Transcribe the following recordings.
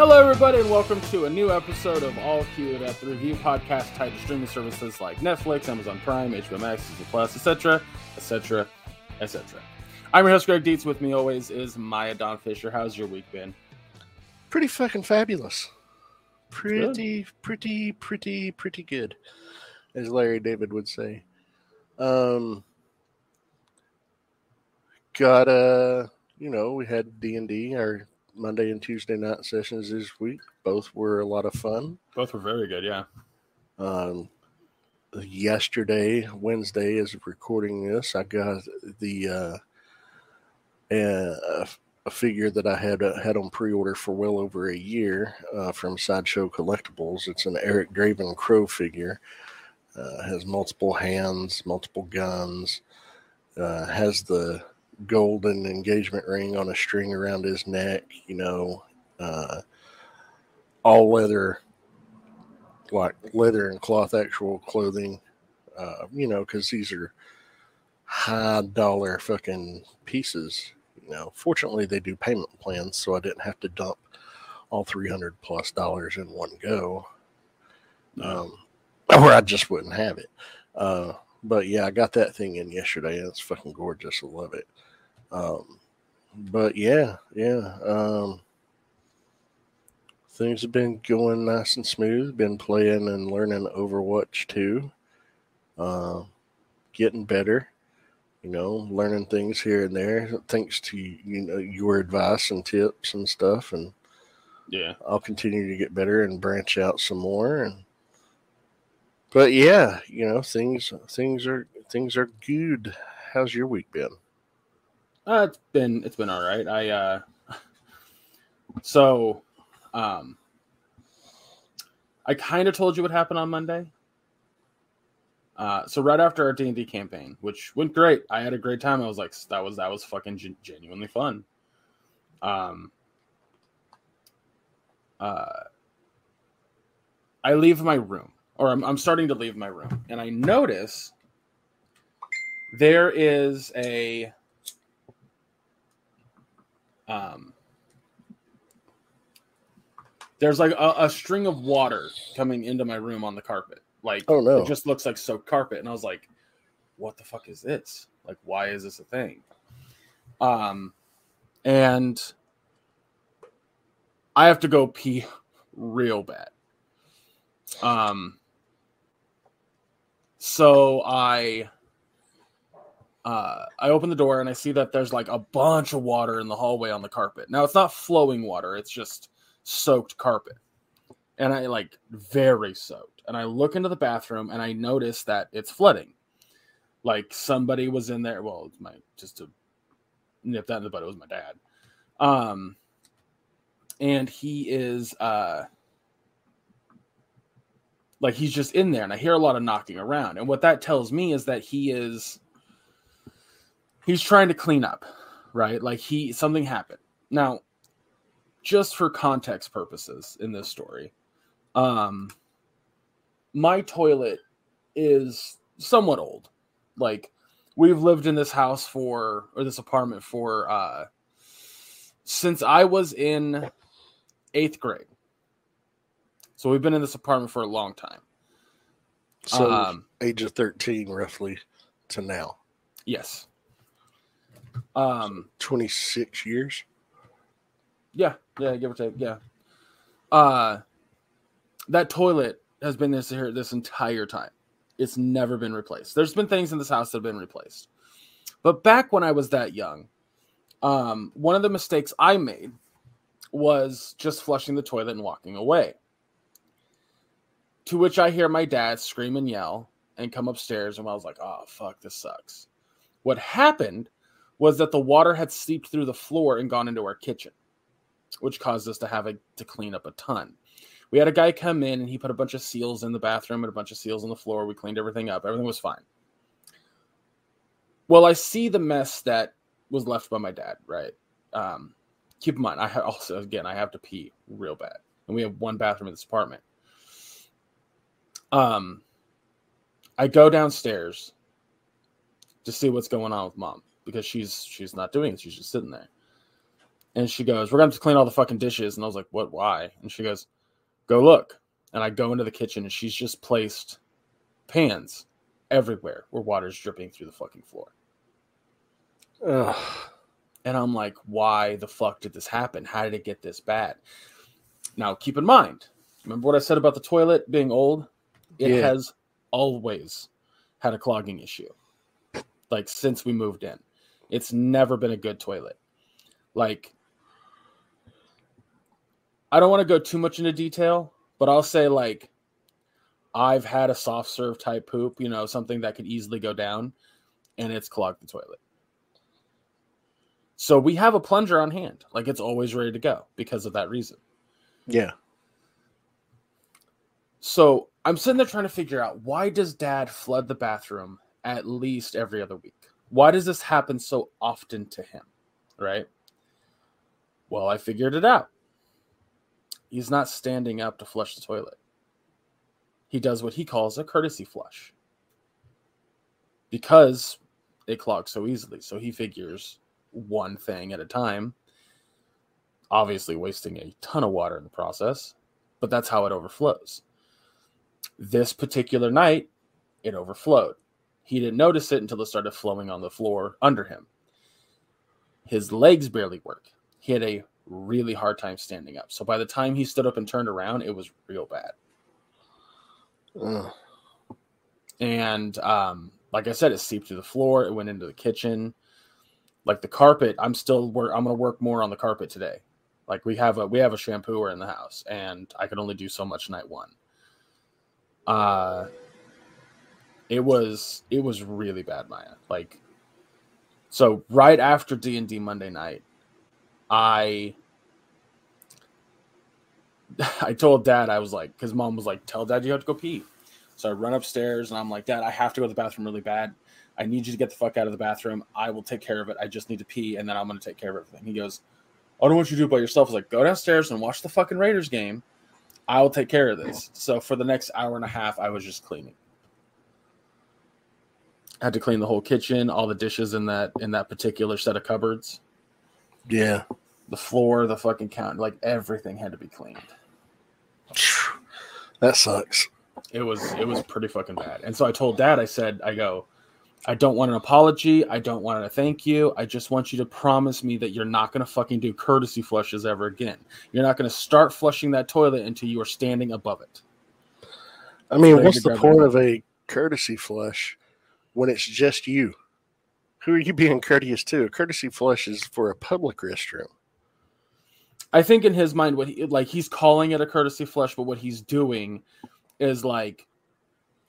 Hello, everybody, and welcome to a new episode of All Queued Up, the review podcast tied to streaming services like Netflix, Amazon Prime, HBO Max, Disney Plus, etc., etc., etc. I'm your host, Greg Dietz. With me always is Maya Don Fisher. How's your week been? Pretty fucking fabulous. Pretty, pretty, pretty, pretty good, as Larry David would say. Um, got uh, you know, we had D and D our Monday and Tuesday night sessions this week. Both were a lot of fun. Both were very good, yeah. Um, yesterday, Wednesday, as of recording this, I got the uh, a, a figure that I had uh, had on pre-order for well over a year uh, from Sideshow Collectibles. It's an Eric Draven Crow figure. Uh, has multiple hands, multiple guns. Uh, has the golden engagement ring on a string around his neck. You know, uh, all leather, like leather and cloth actual clothing. Uh, you know, because these are high dollar fucking pieces. You know, fortunately they do payment plans, so I didn't have to dump all three hundred plus dollars in one go. Um, or I just wouldn't have it. Uh, but yeah, I got that thing in yesterday, and it's fucking gorgeous. I love it. Um, but yeah, yeah. Um, things have been going nice and smooth. Been playing and learning Overwatch too. Uh, getting better. You know, learning things here and there, thanks to you know your advice and tips and stuff. And Yeah. I'll continue to get better and branch out some more. And but yeah, you know, things things are things are good. How's your week been? Uh, it's been it's been all right. I uh so um I kind of told you what happened on Monday. Uh, so right after our D and D campaign, which went great, I had a great time. I was like, that was that was fucking gen- genuinely fun. Um, uh, I leave my room, or I'm I'm starting to leave my room, and I notice there is a um there's like a, a string of water coming into my room on the carpet. Like Oh, no. it just looks like soaked carpet. And i was like what the fuck is this? Like why is this a thing? Um and i have to go pee real bad. Um so i uh, I open the door and I see that there's like a bunch of water in the hallway on the carpet. Now it's not flowing water; it's just soaked carpet, and I like very soaked. And I look into the bathroom and I notice that it's flooding. Like somebody was in there. Well, it's my just to nip that in the bud. It was my dad. Um, and he is uh like he's just in there, and I hear a lot of knocking around. And what that tells me is that he is he's trying to clean up, right? Like he something happened. Now, just for context purposes in this story, um my toilet is somewhat old. Like we've lived in this house for or this apartment for uh since I was in 8th grade. So we've been in this apartment for a long time. So Um, age of thirteen, roughly, to now, Yes. Um twenty six years. Yeah, yeah, give or take. Yeah. Uh that toilet has been this here this entire time. It's never been replaced. There's been things in this house that have been replaced. But back when I was that young, um, one of the mistakes I made was just flushing the toilet and walking away. To which I hear my dad scream and yell and come upstairs, and I was like, oh, fuck, this sucks. What happened was that the water had seeped through the floor and gone into our kitchen, which caused us to have a, to clean up a ton. We had a guy come in and he put a bunch of seals in the bathroom and a bunch of seals on the floor. We cleaned everything up. Everything was fine. Well, I see the mess that was left by my dad, right? Um, keep in mind, I also, again, I have to pee real bad. And we have one bathroom in this apartment. Um, I go downstairs to see what's going on with mom because she's she's not doing it. She's just sitting there. And she goes, We're gonna have to clean all the fucking dishes. And I was like, What? Why? And she goes, Go look. And I go into the kitchen and she's just placed pans everywhere where water's dripping through the fucking floor. Ugh. And I'm like, why the fuck did this happen? How did it get this bad? Now, keep in mind, remember what I said about the toilet being old? It Yeah. has always had a clogging issue, like since we moved in. It's never been a good toilet. Like, I don't want to go too much into detail, but I'll say, like, I've had a soft serve type poop, you know, something that could easily go down, and it's clogged the toilet. So we have a plunger on hand. Like it's always ready to go because of that reason. Yeah. So I'm sitting there trying to figure out why does dad flood the bathroom at least every other week? Why does this happen so often to him? Right? Well, I figured it out. He's not standing up to flush the toilet. He does what he calls a courtesy flush. Because it clogs so easily. So he figures one thing at a time, obviously wasting a ton of water in the process, but that's how it overflows. This particular night, it overflowed. He didn't notice it until it started flowing on the floor under him. His legs barely work. He had a really hard time standing up. So by the time he stood up and turned around, it was real bad. Ugh. And um, like I said, it seeped through the floor. It went into the kitchen. Like the carpet, I'm still work. I'm gonna work more on the carpet today. Like we have a we have a shampooer in the house, and I can only do so much night one. Uh, it was it was really bad, Maya. Like, so right after D and D Monday night, I I told Dad I was like, because Mom was like, "Tell Dad you have to go pee." So I run upstairs and I'm like, Dad, I have to go to the bathroom really bad. I need you to get the fuck out of the bathroom. I will take care of it. I just need to pee, and then I'm gonna take care of everything. He goes, I don't want you to do it by yourself. I was like, go downstairs and watch the fucking Raiders game. I will take care of this. So for the next hour and a half, I was just cleaning. Had to clean the whole kitchen, all the dishes in that in that particular set of cupboards, Yeah. the floor, the fucking count, like everything had to be cleaned. That sucks. It was it was pretty fucking bad. And so I told dad, I said, I go, I don't want an apology. I don't want a thank you. I just want you to promise me that you're not going to fucking do courtesy flushes ever again. You're not going to start flushing that toilet until you are standing above it. I mean, what's the point of a courtesy flush when it's just you? Who are you being courteous to? A courtesy flush is for a public restroom. I think in his mind, what he like he's calling it a courtesy flush, but what he's doing is like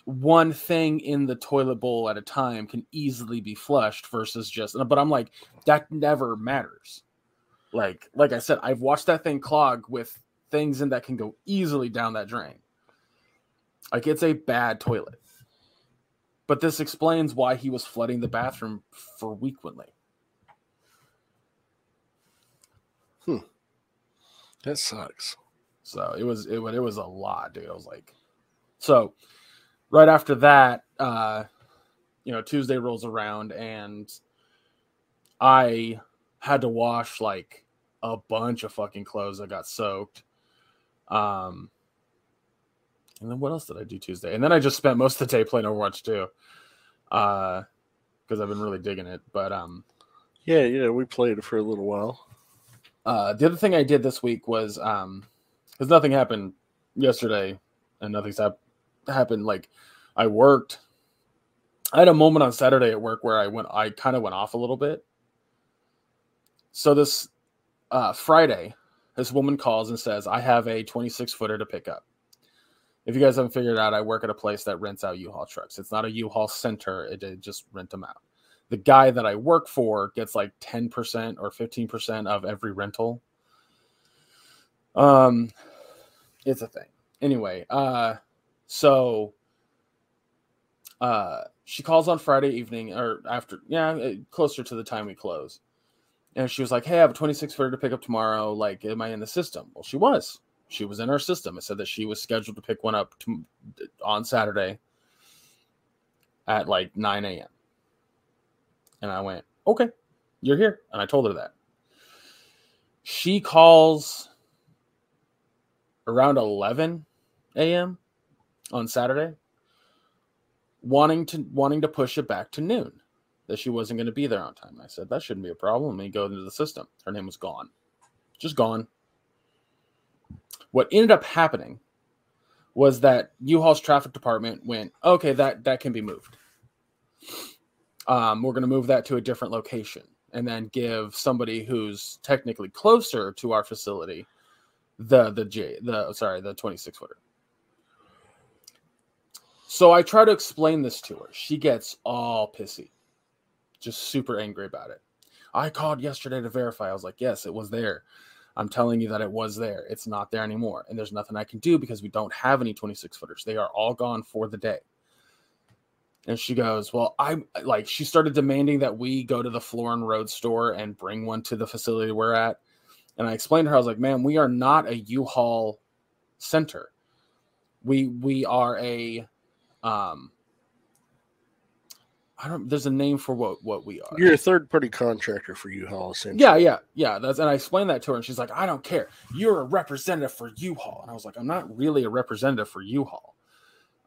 one thing in the toilet bowl at a time can easily be flushed versus just. But I'm like, that never matters. Like, like I said, I've watched that thing clog with things in that can go easily down that drain. Like it's a bad toilet. But this explains why he was flooding the bathroom frequently. That sucks. So it was it, it was a lot, dude. I was like, so right after that, uh, you know, Tuesday rolls around and I had to wash like a bunch of fucking clothes that got soaked. Um, and then what else did I do Tuesday? And then I just spent most of the day playing Overwatch too, uh, because I've been really digging it. But um, Yeah, yeah, we played for a little while. uh, the other thing I did this week was um, because nothing happened yesterday, and nothing's hap- happened. Like I worked. I had a moment on Saturday at work where I went. I kind of went off a little bit. So this uh, Friday, this woman calls and says, "I have a 26 footer to pick up." If you guys haven't figured out, I work at a place that rents out U-Haul trucks. It's not a U-Haul center; it, it just rent them out the guy that I work for gets like 10% or 15% of every rental. Um it's a thing. Anyway, uh so uh she calls on Friday evening or after yeah, uh, closer to the time we close. And she was like, "Hey, I have a 26 footer to pick up tomorrow. Like, am I in the system?" Well, she was. She was in our system. It said that she was scheduled to pick one up to, on Saturday at like 9 a.m. And I went, okay, you're here. And I told her that. She calls around 11 a.m. on Saturday, wanting to wanting to push it back to noon. That she wasn't going to be there on time. I said that shouldn't be a problem. Let me go into the system. Her name was gone, just gone. What ended up happening was that U-Haul's traffic department went, okay, that that can be moved. Um, we're going to move that to a different location, and then give somebody who's technically closer to our facility the the J the sorry the 26 footer. So I try to explain this to her. She gets all pissy, just super angry about it. I called yesterday to verify. I was like, yes, it was there. I'm telling you that it was there. It's not there anymore. And there's nothing I can do because we don't have any 26 footers. They are all gone for the day. And she goes, Well, I'm like, she started demanding that we go to the Florin Road store and bring one to the facility we're at. And I explained to her, I was like, Man, we are not a U Haul center. We, we are a, um, I don't. There's a name for what what we are. You're a third party contractor for U-Haul, essentially. Yeah, yeah, yeah. That's and I explained that to her, and she's like, "I don't care. You're a representative for U-Haul." And I was like, "I'm not really a representative for U-Haul."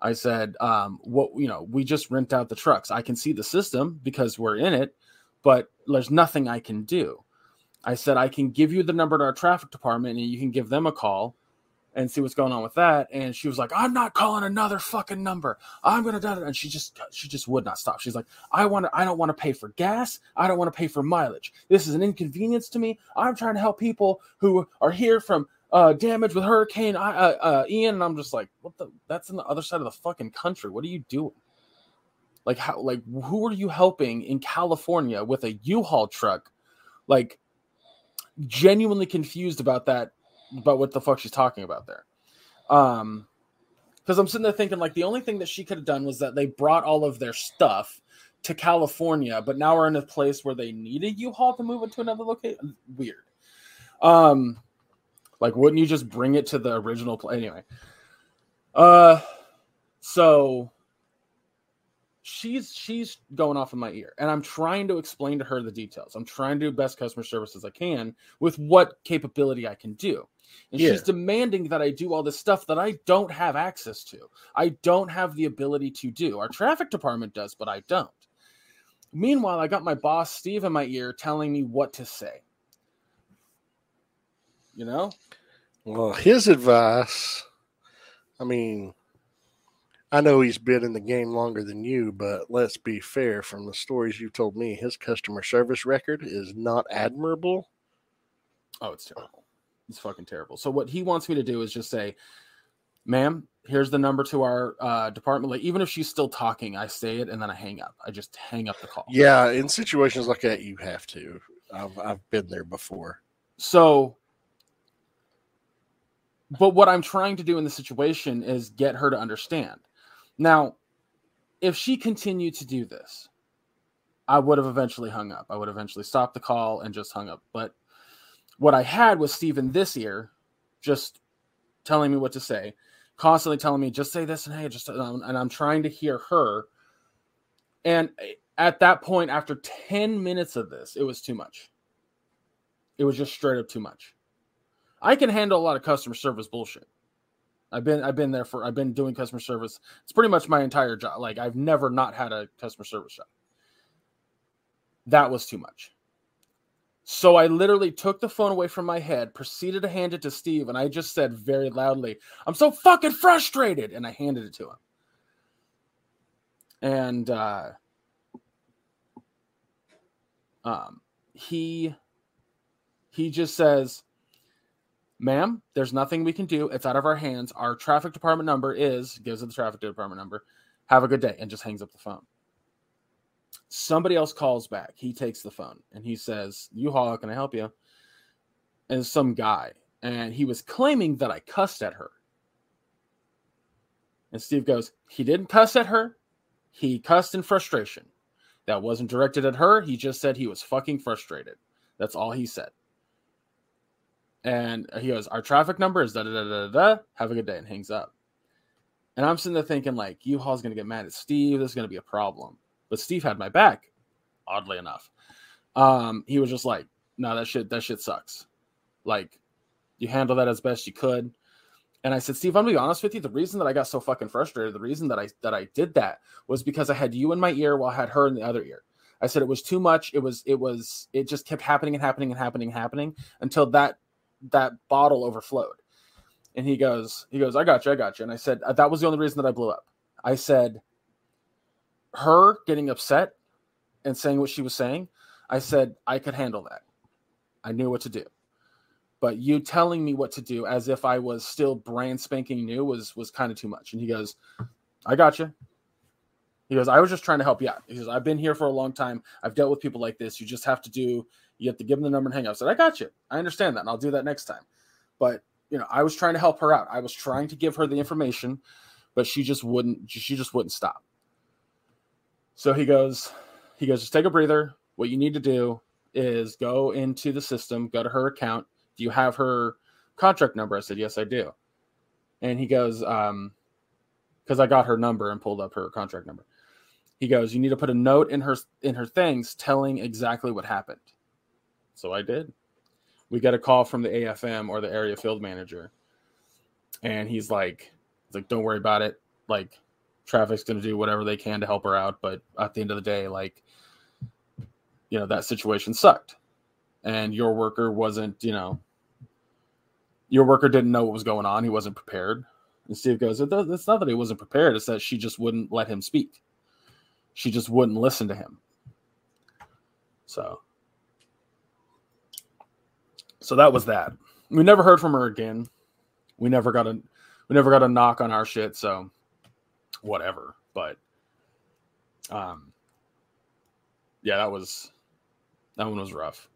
I said, um, "What you know, we just rent out the trucks. I can see the system because we're in it, but there's nothing I can do." I said, "I can give you the number to our traffic department, and you can give them a call." And see what's going on with that. And she was like, I'm not calling another fucking number. I'm gonna do it. And she just she just would not stop. She's like, I want to I don't want to pay for gas. I don't want to pay for mileage. This is an inconvenience to me. I'm trying to help people who are here from uh, damage with Hurricane uh, uh, Ian. And I'm just like, what the that's on the other side of the fucking country. What are you doing? Like how like who are you helping in California with a U-Haul truck? Like genuinely confused about that about what the fuck she's talking about there. Um, because I'm sitting there thinking like the only thing that she could have done was that they brought all of their stuff to California, but now we're in a place where they need U-Haul to move it to another location. Weird. Um, like wouldn't you just bring it to the original place anyway? Uh, so she's she's going off in my ear and i'm trying to explain to her the details i'm trying to do best customer service as i can with what capability i can do and yeah. she's demanding that I do all this stuff that I don't have access to. I don't have the ability to do. Our traffic department does, but I don't. Meanwhile, I got my boss, Steve, in my ear telling me what to say. You know? Well, his advice, I mean, I know he's been in the game longer than you, but let's be fair. From the stories you've told me, his customer service record is not admirable. Oh, it's terrible. It's fucking terrible. So what he wants me to do is just say, "Ma'am, here's the number to our uh, department." Like even if she's still talking, I say it and then I hang up. I just hang up the call. Yeah, in situations like that, you have to. I've I've been there before. So, but what I'm trying to do in the situation is get her to understand. Now, if she continued to do this, I would have eventually hung up. I would eventually stop the call and just hung up. But what I had was Steven this year just telling me what to say, constantly telling me, just say this and hey, just, um, and I'm trying to hear her. And at that point, after 10 minutes of this, it was too much. It was just straight up too much. I can handle a lot of customer service bullshit. I've been I've been there for I've been doing customer service. It's pretty much my entire job. Like I've never not had a customer service job. That was too much. So I literally took the phone away from my head, proceeded to hand it to Steve, and I just said very loudly, I'm so fucking frustrated. And I handed it to him. And uh, um, he he just says, ma'am, there's nothing we can do. It's out of our hands. Our traffic department number is, gives it the traffic department number. Have a good day. And just hangs up the phone. Somebody else calls back. He takes the phone and he says, U-Haul, can I help you? And some guy. And he was claiming that I cussed at her. And Steve goes, He didn't cuss at her. He cussed in frustration. That wasn't directed at her. He just said he was fucking frustrated. That's all he said. And he goes, Our traffic number is da da da da da. Have a good day. And hangs up. And I'm sitting there thinking, like, U-Haul's going to get mad at Steve. This is going to be a problem but Steve had my back, oddly enough. Um, he was just like, no, that shit, that shit sucks. Like, you handle that as best you could. And I said, Steve, I'm gonna be honest with you. The reason that I got so fucking frustrated, the reason that I that I did that was because I had you in my ear while I had her in the other ear. I said it was too much. It was it was it just kept happening and happening and happening and happening until that that bottle overflowed. And he goes, he goes, I got you, I got you. And I said that was the only reason that I blew up. I said, her getting upset and saying what she was saying, I said I could handle that. I knew what to do. But you telling me what to do as if I was still brand spanking new was was kind of too much. And he goes, I got you. He goes, I was just trying to help you out. He goes, I've been here for a long time. I've dealt with people like this. You just have to do, you have to give them the number and hang up. I said, I got you. I understand that. And I'll do that next time. But, you know, I was trying to help her out. I was trying to give her the information, but she just wouldn't, she just wouldn't stop. So he goes, he goes, just take a breather. What you need to do is go into the system, go to her account. Do you have her contract number? I said, yes, I do. And he goes, um, because I got her number and pulled up her contract number. He goes, "You need to put a note in her in her things telling exactly what happened." So I did. We get a call from the AFM or the area field manager, and he's like, he's like, "Don't worry about it. Like, traffic's going to do whatever they can to help her out, but at the end of the day, like, you know, that situation sucked, and your worker wasn't, you know." Your worker didn't know what was going on. He wasn't prepared. And Steve goes, It's not that he wasn't prepared, it's that she just wouldn't let him speak she just wouldn't listen to him. So, so that was that. We never heard from her again. We never got a we never got a knock on our shit. So, whatever. But, um, yeah, that was that one was rough.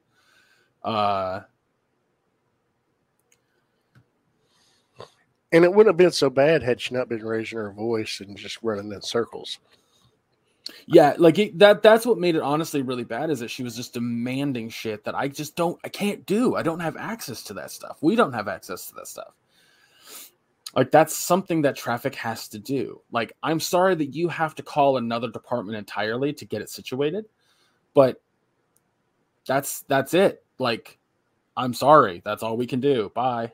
Uh, and it wouldn't have been so bad had she not been raising her voice and just running in circles. Yeah, like it, that that's what made it honestly really bad is that she was just demanding shit that I just don't I can't do. I don't have access to that stuff. We don't have access to that stuff. Like that's something that traffic has to do. Like I'm sorry that you have to call another department entirely to get it situated, but that's that's it. Like I'm sorry, that's all we can do. Bye.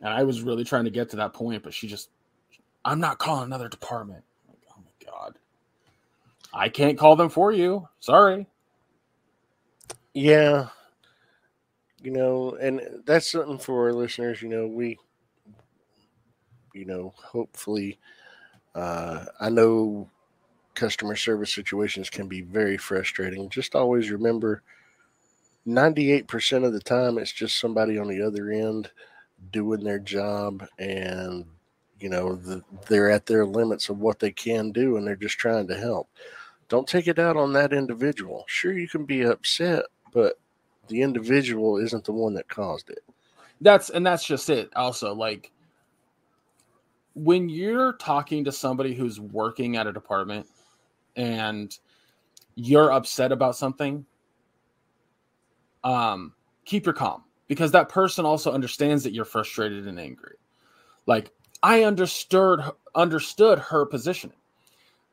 And I was really trying to get to that point, but she just I'm not calling another department. Like, oh my god. I can't call them for you. Sorry. Yeah. You know, and that's something for our listeners. You know, we, you know, hopefully, uh, I know customer service situations can be very frustrating. Just always remember 98% of the time, it's just somebody on the other end doing their job and you know the, they're at their limits of what they can do and they're just trying to help. Don't take it out on that individual. Sure you can be upset but the individual isn't the one that caused it. That's and that's just it also like when you're talking to somebody who's working at a department and you're upset about something um keep your calm because that person also understands that you're frustrated and angry like I understood understood her positioning.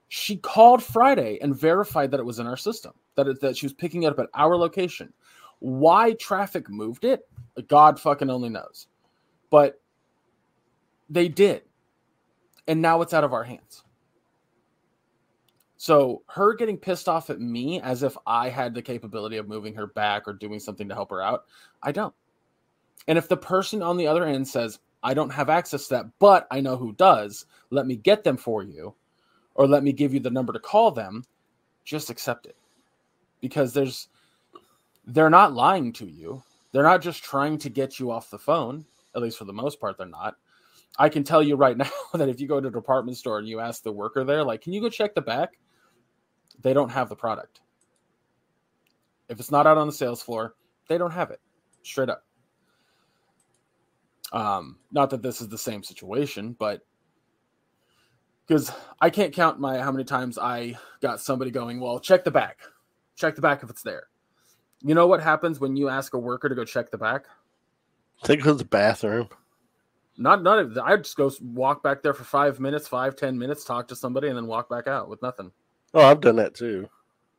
She called Friday and verified that it was in our system, that it, that she was picking it up at our location. Why traffic moved it, God fucking only knows. But they did. And now it's out of our hands. So her getting pissed off at me as if I had the capability of moving her back or doing something to help her out, I don't. And if the person on the other end says, I don't have access to that, but I know who does. Let me get them for you, or let me give you the number to call them. Just accept it because there's they're not lying to you. They're not just trying to get you off the phone. At least for the most part, they're not. I can tell you right now that if you go to a department store and you ask the worker there, like, can you go check the back? They don't have the product. If it's not out on the sales floor, they don't have it. Straight up. Um, not that this is the same situation, but because I can't count my how many times I got somebody going, well, check the back, check the back if it's there. You know what happens when you ask a worker to go check the back? Think of the bathroom. Not not I just go walk back there for five minutes, five ten minutes, talk to somebody, and then walk back out with nothing. Oh, I've done that too.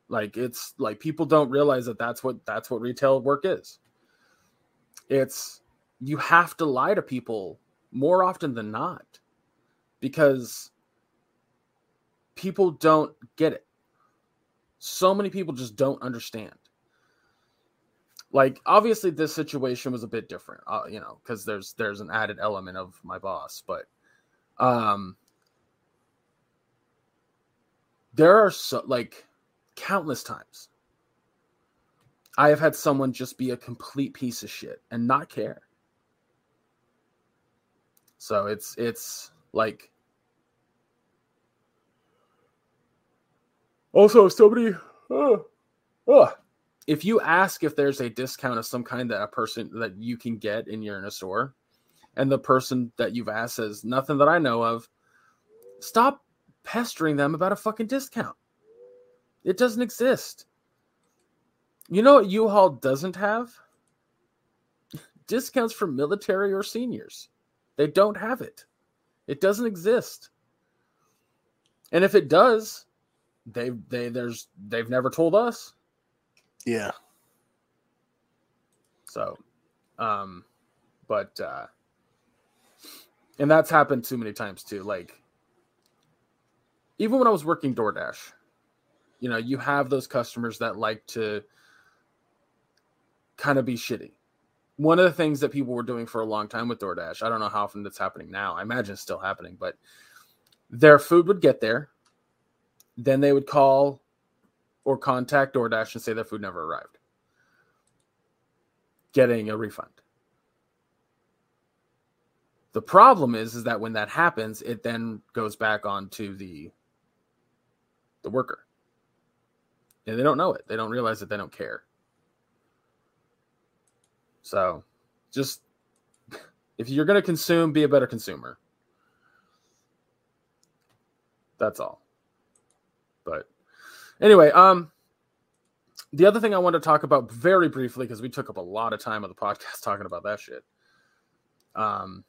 Like it's like people don't realize that that's what that's what retail work is. it's you have to lie to people more often than not because people don't get it. So many people just don't understand. Like obviously this situation was a bit different, uh, you know, because there's there's an added element of my boss, but um there are so like countless times I have had someone just be a complete piece of shit and not care. So it's it's like also if somebody oh, oh, if you ask if there's a discount of some kind that a person that you can get in your in a store and the person that you've asked says nothing that I know of, stop pestering them about a fucking discount. It doesn't exist. You know what U-Haul doesn't have? Discounts for military or seniors. They don't have it. It doesn't exist. And if it does, they they there's they've never told us. Yeah. So, um, but uh, and that's happened too many times too. Like, even when I was working DoorDash, you know, you have those customers that like to kind of be shitty. One of the things that people were doing for a long time with DoorDash, I don't know how often that's happening now. I imagine it's still happening, but their food would get there. Then they would call or contact DoorDash and say their food never arrived, getting a refund. The problem is, is that when that happens, it then goes back onto the the worker. And they don't know it. They don't realize that they don't care. So just if you're going to consume, be a better consumer. That's all. Anyway, um, the other thing I want to talk about very briefly because we took up a lot of time of the podcast talking about that shit. Um,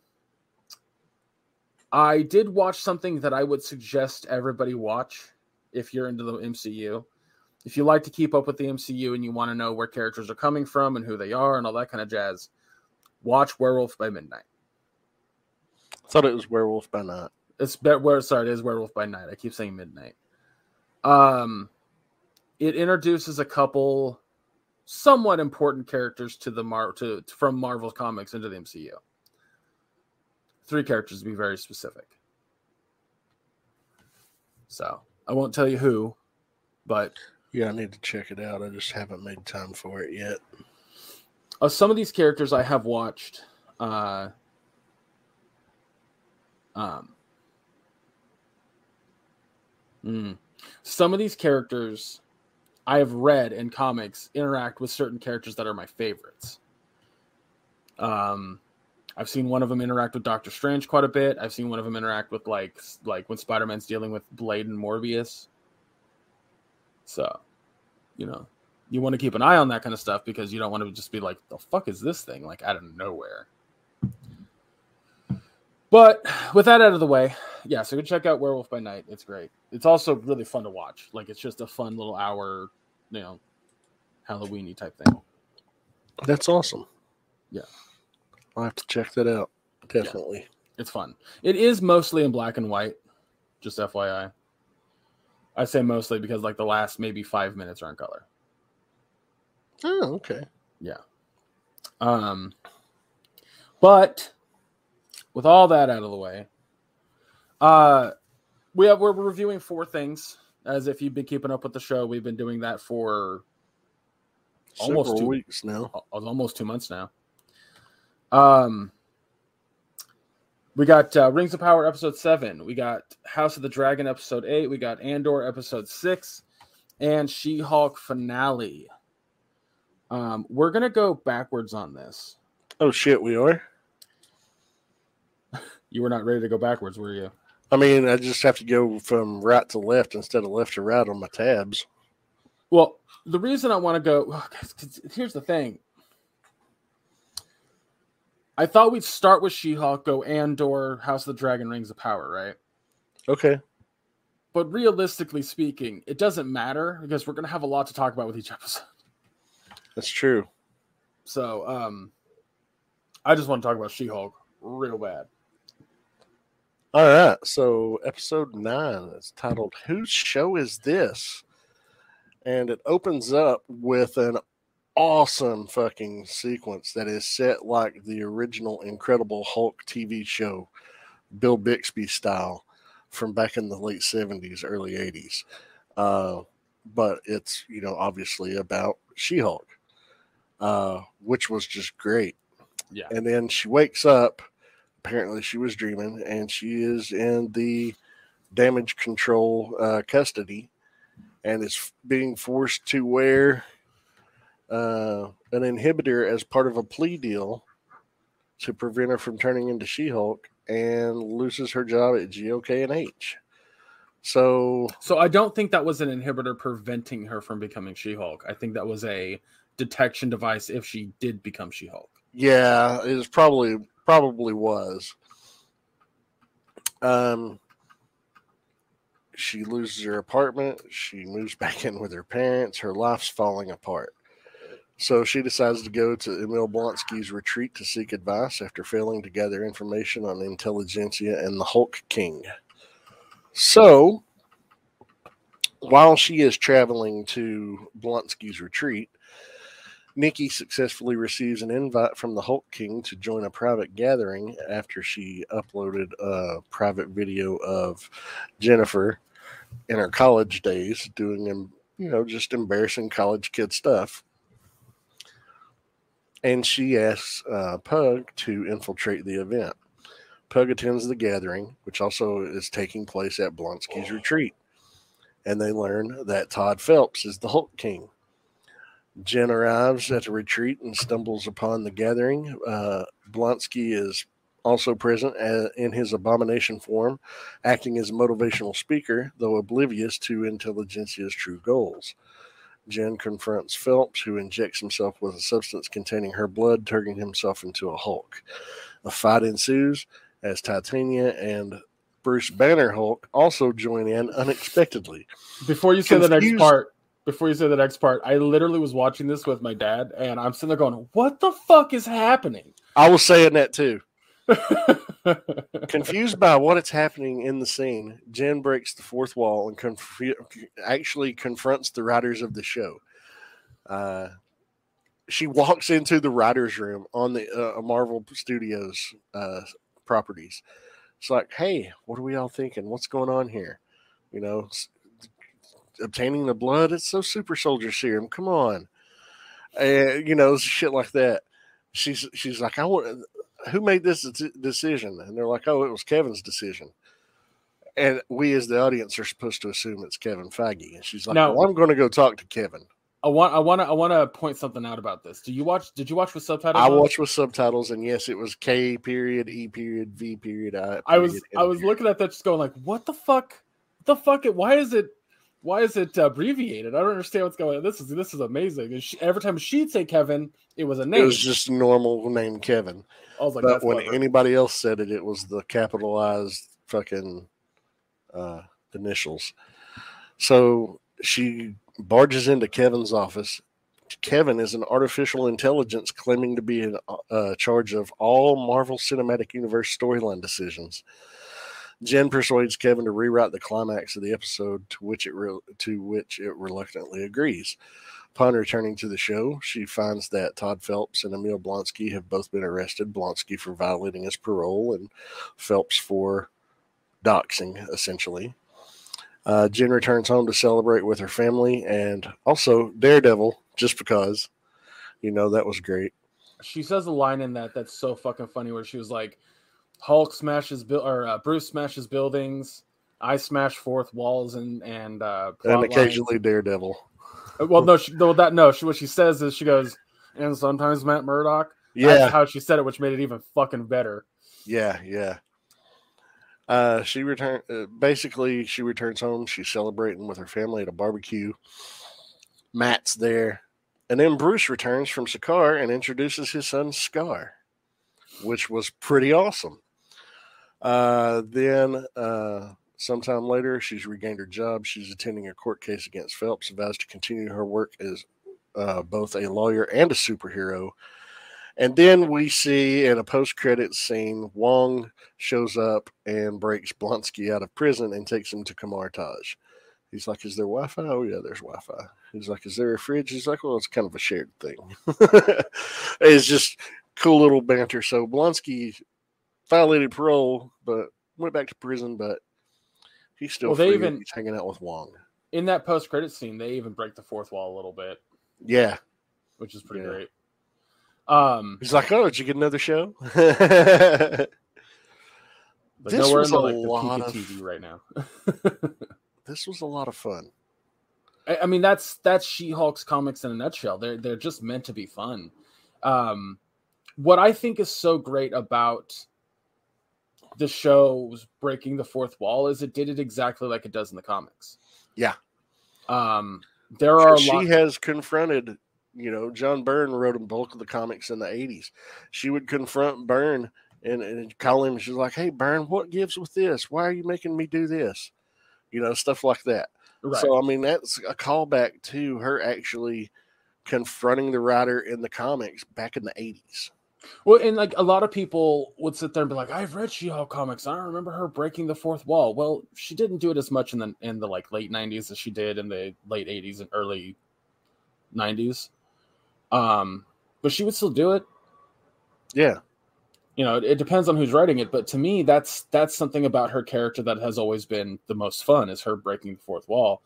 I did watch something that I would suggest everybody watch if you're into the MCU if you like to keep up with the MCU and you want to know where characters are coming from and who they are and all that kind of jazz, watch Werewolf by Midnight. I thought it was Werewolf by Night. It's where sorry, it is Werewolf by Night. I keep saying Midnight. Um, it introduces a couple somewhat important characters to the Mar to from Marvel comics into the MCU. Three characters to be very specific. So I won't tell you who, but yeah, I need to check it out. I just haven't made time for it yet. Uh, some of these characters I have watched. Uh, um, mm, some of these characters I have read in comics interact with certain characters that are my favorites. Um, I've seen one of them interact with Doctor Strange quite a bit. I've seen one of them interact with like like when Spider Man's dealing with Blade and Morbius. So, you know, you want to keep an eye on that kind of stuff because you don't want to just be like, the fuck is this thing? Like out of nowhere. But with that out of the way, yeah, so go check out Werewolf by Night. It's great. It's also really fun to watch. Like it's just a fun little hour, you know, Halloweeny type thing. That's awesome. Yeah. I'll have to check that out. Definitely. Yeah. It's fun. It is mostly in black and white, just FYI. I say mostly because like the last maybe five minutes are in color. Oh, okay. Yeah. Um, but with all that out of the way, uh, we have we're reviewing four things. As if you've been keeping up with the show, we've been doing that for Several almost two weeks now. Almost two months now. Um, we got uh, Rings of Power episode seven. We got House of the Dragon episode eight. We got Andor episode six, and She Hulk finale. Um, we're gonna go backwards on this. Oh shit, we are. you were not ready to go backwards, were you? I mean, I just have to go from right to left instead of left to right on my tabs. Well, the reason I want to go, here's the thing. I thought we'd start with She-Hulk, go Andor, House of the Dragon, Rings of Power, right? Okay. But realistically speaking, it doesn't matter because we're gonna have a lot to talk about with each episode. That's true. So, um, I just want to talk about She Hulk real bad. All right, so episode nine is titled "Whose Show Is This?" and it opens up with an awesome fucking sequence that is set like the original Incredible Hulk TV show, Bill Bixby style, from back in the late seventies, early eighties. Uh, but it's you know obviously about She-Hulk, uh, which was just great. Yeah. And then she wakes up. Apparently, she was dreaming, and she is in the damage control uh, custody, and is being forced to wear uh, an inhibitor as part of a plea deal to prevent her from turning into She-Hulk, and loses her job at GOK and H. So So I don't think that was an inhibitor preventing her from becoming She-Hulk. I think that was a detection device if she did become She-Hulk. Yeah, it was probably probably was. Um, she loses her apartment. She moves back in with her parents. Her life's falling apart. So she decides to go to Emil Blonsky's retreat to seek advice after failing to gather information on intelligentsia and the Hulk King. So, while she is traveling to Blonsky's retreat, Nikki successfully receives an invite from the Hulk King to join a private gathering after she uploaded a private video of Jennifer in her college days doing, you know, just embarrassing college kid stuff. And she asks uh, Pug to infiltrate the event. Pug attends the gathering, which also is taking place at Blonsky's retreat. And they learn that Todd Phelps is the Hulk King. Jen arrives at the retreat and stumbles upon the gathering. Uh, Blonsky is also present uh, in his abomination form, acting as a motivational speaker, though oblivious to Intelligentsia's true goals. Jen confronts Phelps, who injects himself with a substance containing her blood, turning himself into a Hulk. A fight ensues as Titania and Bruce Banner Hulk also join in unexpectedly. Before you say the next part, before you say the next part, I literally was watching this with my dad, and I'm sitting there going, "What the fuck is happening?" I was saying that too. Confused by what it's happening in the scene, Jen breaks the fourth wall and conf- actually confronts the writers of the show. Uh, she walks into the writers' room on the uh, Marvel Studios uh, properties. It's like, hey, what are we all thinking? What's going on here? You know, obtaining the blood. It's so super soldier serum. Come on, and you know, shit like that. She's she's like, I want who made this decision? And they're like, oh, it was Kevin's decision. And we, as the audience, are supposed to assume it's Kevin Feige. And she's like, No. well, I'm going to go talk to Kevin. I want, I want to, I want to point something out about this. Do you watch? Did you watch with subtitles? I on? watched with subtitles, and yes, it was K period, E period, V period, I. I was, period, was period. looking at that, just going like, "What the fuck? What the fuck? It? Why is it? Why is it abbreviated? I don't understand what's going on. This is this is amazing. She, every time she'd say Kevin, it was a name. It was just a normal name, Kevin. I was like, but when clever." anybody else said it, it was the capitalized fucking uh, initials. So she barges into Kevin's office. Kevin is an artificial intelligence claiming to be in uh, charge of all Marvel Cinematic Universe storyline decisions. Jen persuades Kevin to rewrite the climax of the episode, to which it re- to which it reluctantly agrees. Upon returning to the show, she finds that Todd Phelps and Emil Blonsky have both been arrested. Blonsky for violating his parole, and Phelps for doxing, essentially. Uh, Jen returns home to celebrate with her family and also Daredevil, just because. You know, that was great. she says a line in that that's so fucking funny where she was like hulk smashes buil- or uh, bruce smashes buildings i smash fourth walls and and uh And lines." occasionally Daredevil. well no she, no that no she what she says is she goes and sometimes matt murdock Yeah, that's how she said it which made it even fucking better yeah, yeah. Uh, she returned. Uh, basically, she returns home. She's celebrating with her family at a barbecue. Matt's there, and then Bruce returns from Sakaar and introduces his son Skaar, which was pretty awesome. Uh, then, uh, sometime later, she's regained her job. She's attending a court case against Phelps, vows to continue her work as uh, both a lawyer and a superhero. And then we see in a post credit scene, Wong shows up and breaks Blonsky out of prison and takes him to Kamar Taj. He's like, Is there Wi Fi? Oh, yeah, there's Wi Fi. He's like, Is there a fridge? He's like, Well, it's kind of a shared thing. it's just cool little banter. So Blonsky violated parole, but went back to prison, but he's still Well, they free. even- he's hanging out with Wong. In that post credit scene, they even break the fourth wall a little bit, Yeah. which is pretty Yeah. great. Um, He's like, Oh, did you get another show? but This was in the, a like, lot of- TV right now. this was a lot of fun. I, I mean, that's that's She-Hulk's comics in a nutshell. They're they're just meant to be fun. Um, what I think is so great about the show's breaking the fourth wall is it did it exactly like it does in the comics. Yeah. Um, there are she lot. has confronted, you know, John Byrne wrote a bulk of the comics in the 80s. She would confront Byrne and, and call him. She's like, Hey, Byrne, what gives with this? Why are you making me do this? You know, stuff like that. right. So, I mean, that's a callback to her actually confronting the writer in the comics back in the 80s. Well, and like a lot of people would sit there and be like, "I've read She-Hulk comics. I don't remember her breaking the fourth wall." Well, she didn't do it as much in the in the like late '90s as she did in the late '80s and early '90s. Um, but she would still do it. Yeah. You know, it, it depends on who's writing it. But to me, that's that's something about her character that has always been the most fun is her breaking the fourth wall.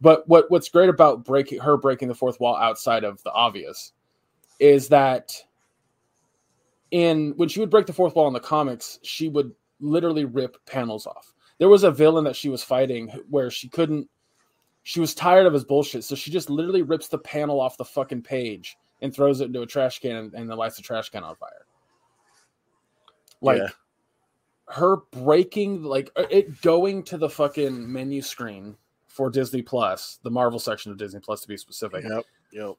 But what what's great about breaking her breaking the fourth wall outside of the obvious is that in when she would break the fourth wall in the comics, she would literally rip panels off. There was a villain that she was fighting where she couldn't she was tired of his bullshit, so she just literally rips the panel off the fucking page and throws it into a trash can and, and then lights the trash can on fire. Like Yeah. her breaking like uh, it going to the fucking menu screen for Disney Plus, the Marvel section of Disney Plus to be specific Yep. Yep.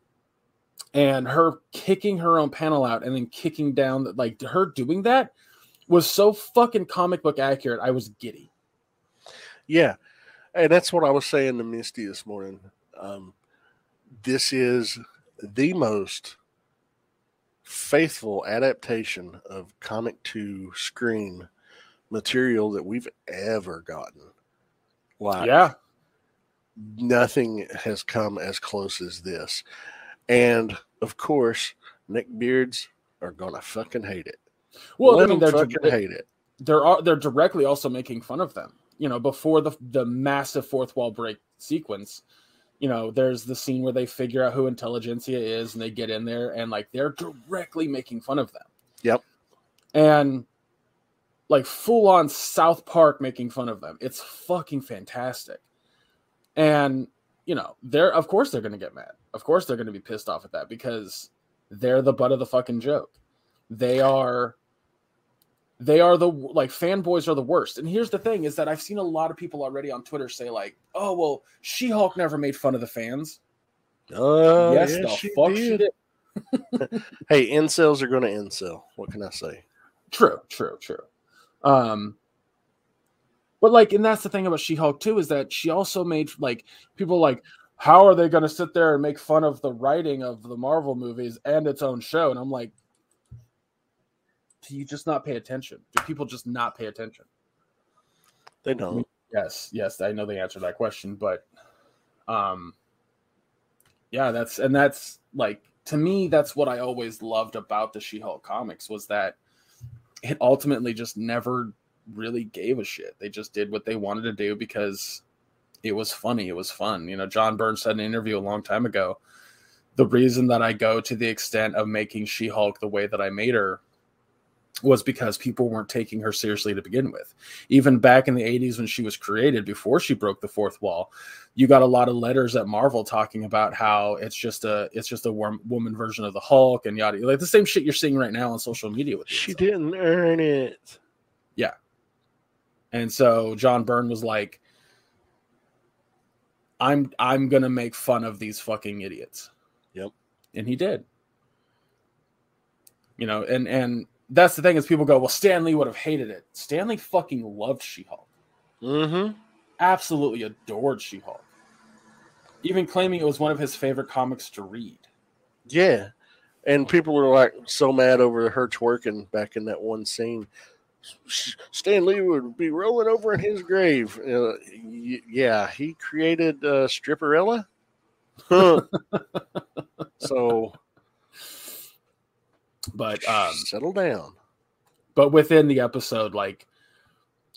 And her kicking her own panel out and then kicking down the- like her doing that was so fucking comic book accurate i was giddy Yeah. And that's what I was saying to Misty this morning. Um, this is the most faithful adaptation of comic to screen material that we've ever gotten. Like, yeah nothing has come as close as this. And of course, Nick Beards are gonna fucking hate it. well Let i mean they're fucking hate it. they're they're directly also making fun of them you know before the the massive fourth wall break sequence you know there's the scene where they figure out who Intelligencia is and they get in there and like they're directly making fun of them Yep. and like full on south park making fun of them it's fucking fantastic and you know they're of course they're gonna get mad of course they're gonna be pissed off at that because they're the butt of the fucking joke they are they are the like fanboys are the worst. And here's the thing is that I've seen a lot of people already on Twitter say like, "Oh, well, She-Hulk never made fun of the fans." Oh, yes, yeah, the she fuck she did. did. Hey, incels are gonna incel. What can I say? True, true, true. Um but like and that's the thing about She-Hulk too is that she also made like people like how are they going to sit there and make fun of the writing of the Marvel movies and its own show? And I'm like do you just not pay attention? Do people just not pay attention? They don't. Yes, yes, I know the answer to that question, but um yeah, that's and that's like to me that's what I always loved about the She-Hulk comics was that it ultimately just never really gave a shit. They just did what they wanted to do because it was funny, it was fun. You know, John Byrne said in an interview a long time ago, the reason that I go to the extent of making She-Hulk the way that I made her was because people weren't taking her seriously to begin with even back in the 80s when she was created before she broke the fourth wall you got a lot of letters at marvel talking about how it's just a it's just a warm, woman version of the hulk and yada like the same shit you're seeing right now on social media with She didn't earn it. And so john byrne was like i'm i'm gonna make fun of these fucking idiots Yep. and he did you know and and that's the thing is people go well Stan Lee would have hated it Stan Lee fucking loved she-hulk Mm-hmm. absolutely adored She Hulk, even claiming it was one of his favorite comics to read. Yeah. And people were like so mad over her twerking back in that one scene. Stan Lee would be rolling over in his grave. Uh, yeah, he created uh, Stripperella. Huh. so, but um, settle down. But within the episode, like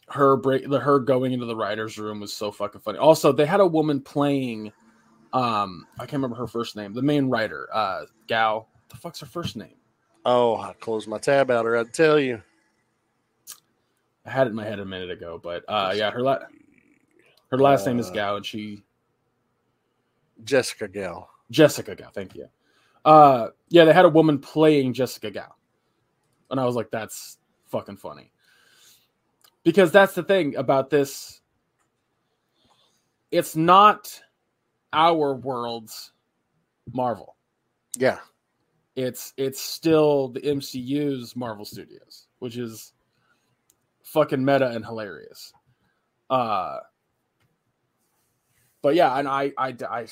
her break, the her going into the writers' room was so fucking funny. Also, they had a woman playing. Um, I can't remember her first name. The main writer, uh, Gao. The fuck's her first name? Oh, I closed my tab out, or I'd tell you. I had it in my head a minute ago, but uh, yeah, her last her last uh, name is Gao, and she Jessica Gao. Jessica Gao, thank you. Uh, yeah, they had a woman playing Jessica Gao, and I was like, that's fucking funny, because that's the thing about this. It's not our world's Marvel. Yeah, it's it's still the MCU's Marvel Studios, which is fucking meta and hilarious. Uh but yeah, and I I I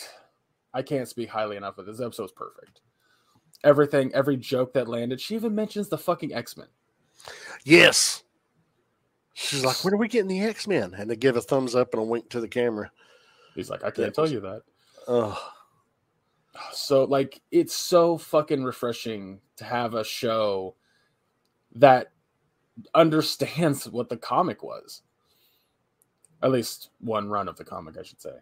I can't speak highly enough of this episode's perfect. Everything, every joke that landed. She even mentions the fucking X Men. Yes. She's like, when are we getting the X Men? And they give a thumbs up and a wink to the camera. He's like, I can't tell you that. Oh. So like it's so fucking refreshing to have a show that understands what the comic was. At least one run of the comic, I should say.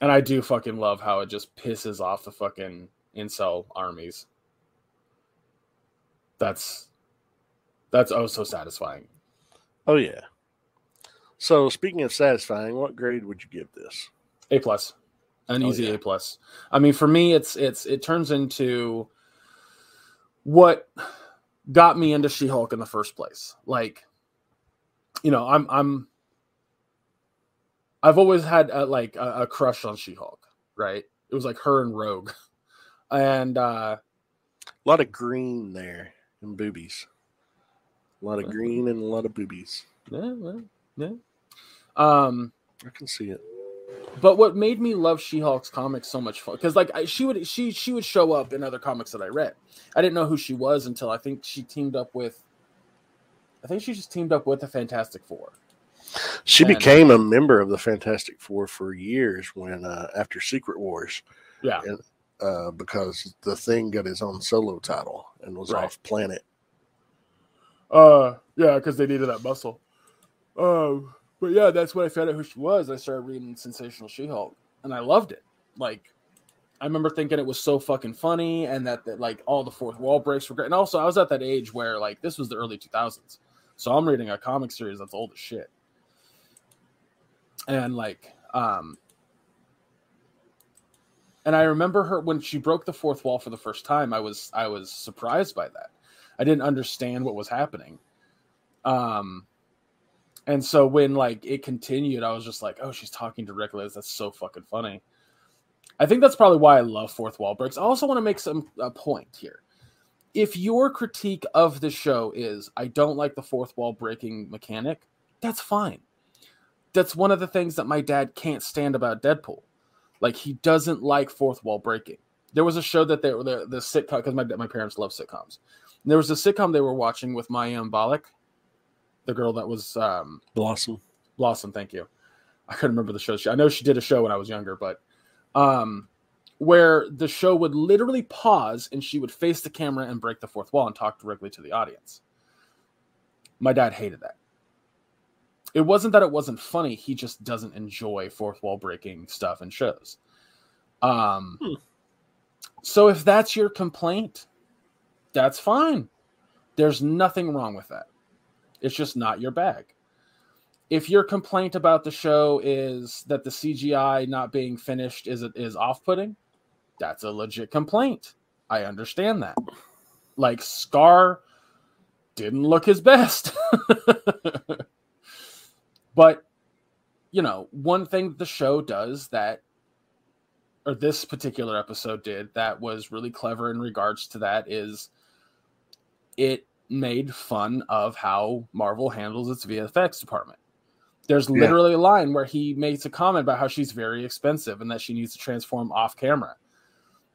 And I do fucking love how it just pisses off the fucking incel armies. That's that's oh so satisfying. Oh yeah. So speaking of satisfying, what grade would you give this? A plus. An oh, easy yeah. A plus. I mean, for me, it's it's it turns into what got me into She-Hulk in the first place. Like, you know, I'm I'm I've always had a, like a, a crush on She-Hulk, right? It was like her and Rogue, and uh, a lot of green there and boobies. A lot of green and a lot of boobies. Yeah, well, yeah. Um, I can see it. But what made me love She-Hulk's comics so much fun because like I, she would she she would show up in other comics that I read. I didn't know who she was until I think she teamed up with. I think she just teamed up with the Fantastic Four. She and, became a member of the Fantastic Four for years when uh, after Secret Wars. Yeah. And, uh, because the thing got his own solo title and was right. off planet. Uh, yeah, because they needed that muscle. Um, but yeah, that's when I found out who she was. I started reading Sensational She-Hulk, and I loved it. Like, I remember thinking it was so fucking funny, and that, that like all the fourth wall breaks were great. And also, I was at that age where like this was the early 2000s, so I'm reading a comic series that's old as shit. And like, um, and I remember her when she broke the fourth wall for the first time. I was I was surprised by that. I didn't understand what was happening. Um, and so when like it continued, I was just like, oh, she's talking to Rick That's so fucking funny. I think that's probably why I love fourth wall breaks. I also want to make some a point here. If your critique of the show is I don't like the fourth wall breaking mechanic, that's fine. That's one of the things that my dad can't stand about Deadpool. Like he doesn't like fourth wall breaking. There was a show that they were the, the sitcom because my my parents love sitcoms. And there was a sitcom they were watching with Mayim Bialik the girl that was um, Blossom. Blossom, thank you. I couldn't remember the show. I know she did a show when I was younger, but um, where the show would literally pause and she would face the camera and break the fourth wall and talk directly to the audience. My dad hated that. It wasn't that it wasn't funny; he just doesn't enjoy fourth wall breaking stuff and shows. Um, hmm. so if that's your complaint, that's fine. There's nothing wrong with that. It's just not your bag. If your complaint about the show is that the CGI not being finished is is off-putting, that's a legit complaint. I understand that. Like Skaar didn't look his best. but you know, one thing the show does that or this particular episode did that was really clever in regards to that is it made fun of how Marvel handles its VFX department. There's literally yeah. a line where he makes a comment about how she's very expensive and that she needs to transform off camera.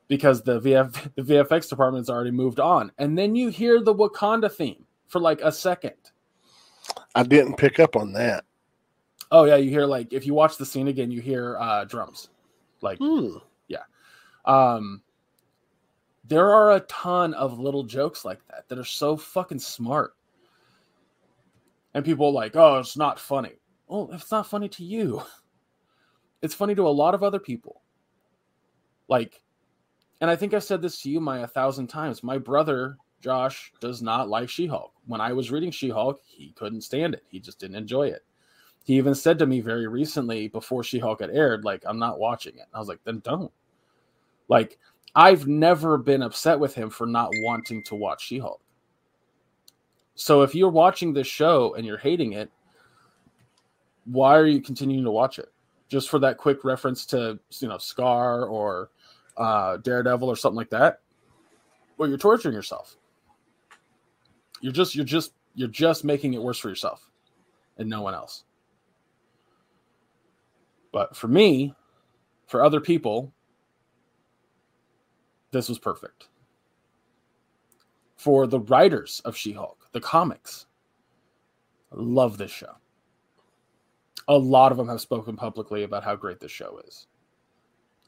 because the VF the VFX department's already moved on. And then you hear the Wakanda theme for like a second. I didn't pick up on that. Oh yeah, you hear like if you watch the scene again, you hear uh drums. Like yeah. um there are a ton of little jokes like that that are so fucking smart. And people like, "Oh, it's not funny." Well, it's not funny to you, it's funny to a lot of other people. Like, and I think I've said this to you, my a thousand times. My brother Josh does not like She-Hulk. When I was reading She-Hulk, he couldn't stand it. He just didn't enjoy it. He even said to me very recently before She-Hulk had aired, like, "I'm not watching it." I was like, "Then don't." Like, I've never been upset with him for not wanting to watch She-Hulk. So if you're watching this show and you're hating it, why are you continuing to watch it? Just for that quick reference to you know Skaar or uh, Daredevil or something like that? Well, you're torturing yourself. You're just you're just you're just making it worse for yourself and no one else. But for me, for other people, this was perfect. For the writers of She Hulk, the comics, love this show. A lot of them have spoken publicly about how great this show is,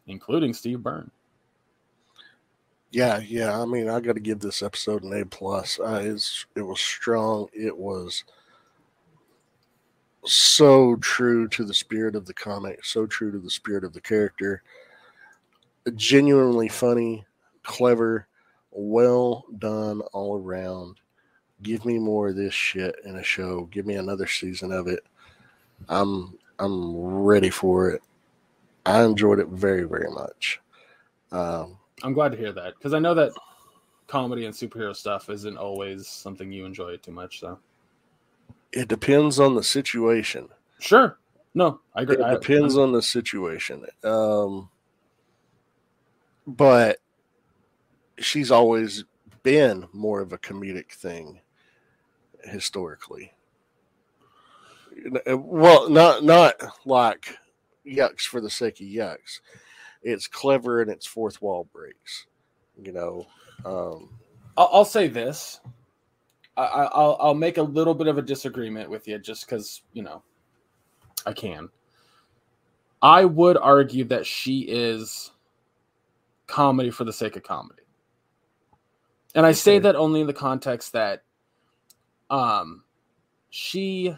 including Steve Byrne. Yeah, yeah. I mean, I got to give this episode an A plus. Uh, it's it was strong. It was so true to the spirit of the comic. So true to the spirit of the character. Genuinely funny, clever, well done all around. Give me more of this shit in a show. Give me another season of it. I'm I'm ready for it. I enjoyed it very very much. Um, I'm glad to hear that because I know that comedy and superhero stuff isn't always something you enjoy too much. So it depends on the situation. sure, no, I agree. It I- depends on the situation. Um, but she's always been more of a comedic thing historically. Well, not not like yucks for the sake of yucks. It's clever and it's fourth wall breaks. You know, um, I'll, I'll say this. I, I, I'll I'll make a little bit of a disagreement with you just because you know I can. I would argue that she is comedy for the sake of comedy, and I say that only in the context that um she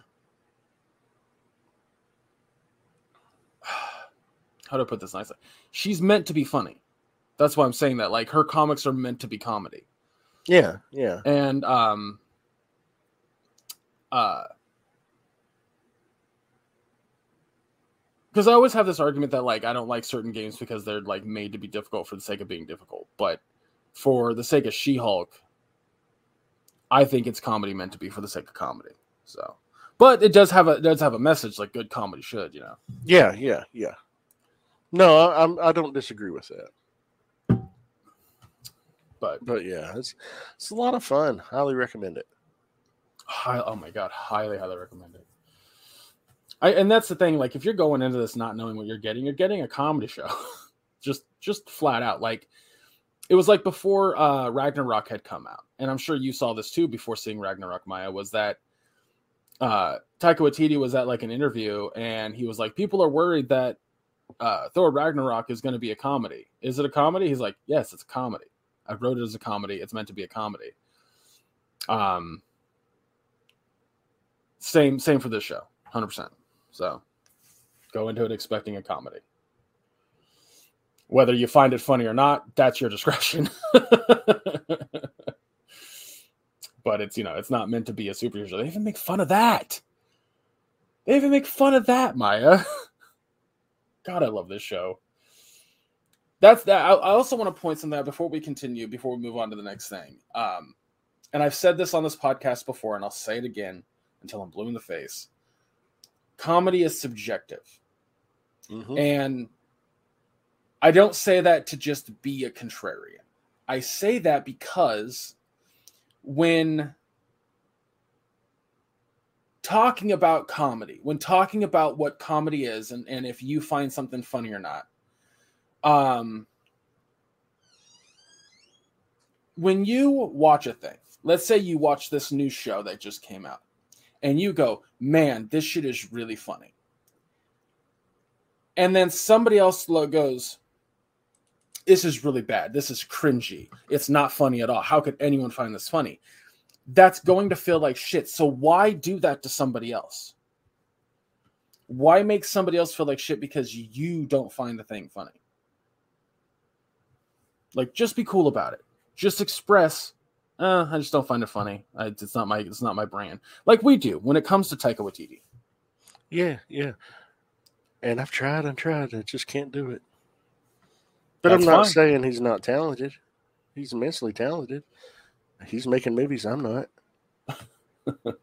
how do I put this nicely? She's meant to be funny. That's why I'm saying that. Like her comics are meant to be comedy yeah, yeah, and um uh because I always have this argument that like I don't like certain games because they're like made to be difficult for the sake of being difficult, but for the sake of She-Hulk, I think it's comedy meant to be for the sake of comedy. So, but it does have a does have a message like good comedy should, you know. yeah, yeah, yeah. No, I, I'm I don't disagree with that. But But yeah, it's it's a lot of fun. Highly recommend it. Hi, oh my god, highly, highly recommend it. I and that's the thing. Like, if you're going into this not knowing what you're getting, you're getting a comedy show, just just flat out. Like, it was like before uh, Ragnarok had come out, and I'm sure you saw this too before seeing Ragnarok. Maya was that uh, Taika Waititi was at like an interview, and he was like, "People are worried that uh, Thor Ragnarok is going to be a comedy. Is it a comedy?" He's like, "Yes, it's a comedy. I wrote it as a comedy. It's meant to be a comedy." Um, same same for this show 100% so go into it expecting a comedy whether you find it funny or not that's your discretion but it's you know it's not meant to be a superhero they even make fun of that they even make fun of that maya god i love this show that's that i, I also want to point something out before we continue before we move on to the next thing um and i've said this on this podcast before and i'll say it again until I'm blue in the face. Comedy is subjective. Mhm. And I don't say that to just be a contrarian. I say that because when talking about comedy, when talking about what comedy is and, and if you find something funny or not, um when you watch a thing, let's say you watch this new show that just came out, and you go, "Man, this shit is really funny," and then somebody else goes, "This is really bad. This is cringy. It's not funny at all. How could anyone find this funny?" That's going to feel like shit. So why do that to somebody else? Why make somebody else feel like shit because you don't find the thing funny? Like, just be cool about it. Just express. Uh, I just don't find it funny. It's not my. It's not my brand. Like we do when it comes to Taika Waititi. Yeah, yeah. And I've tried and tried. I just can't do it. But That's I'm not fine. saying he's not talented. He's immensely talented. He's making movies. I'm not.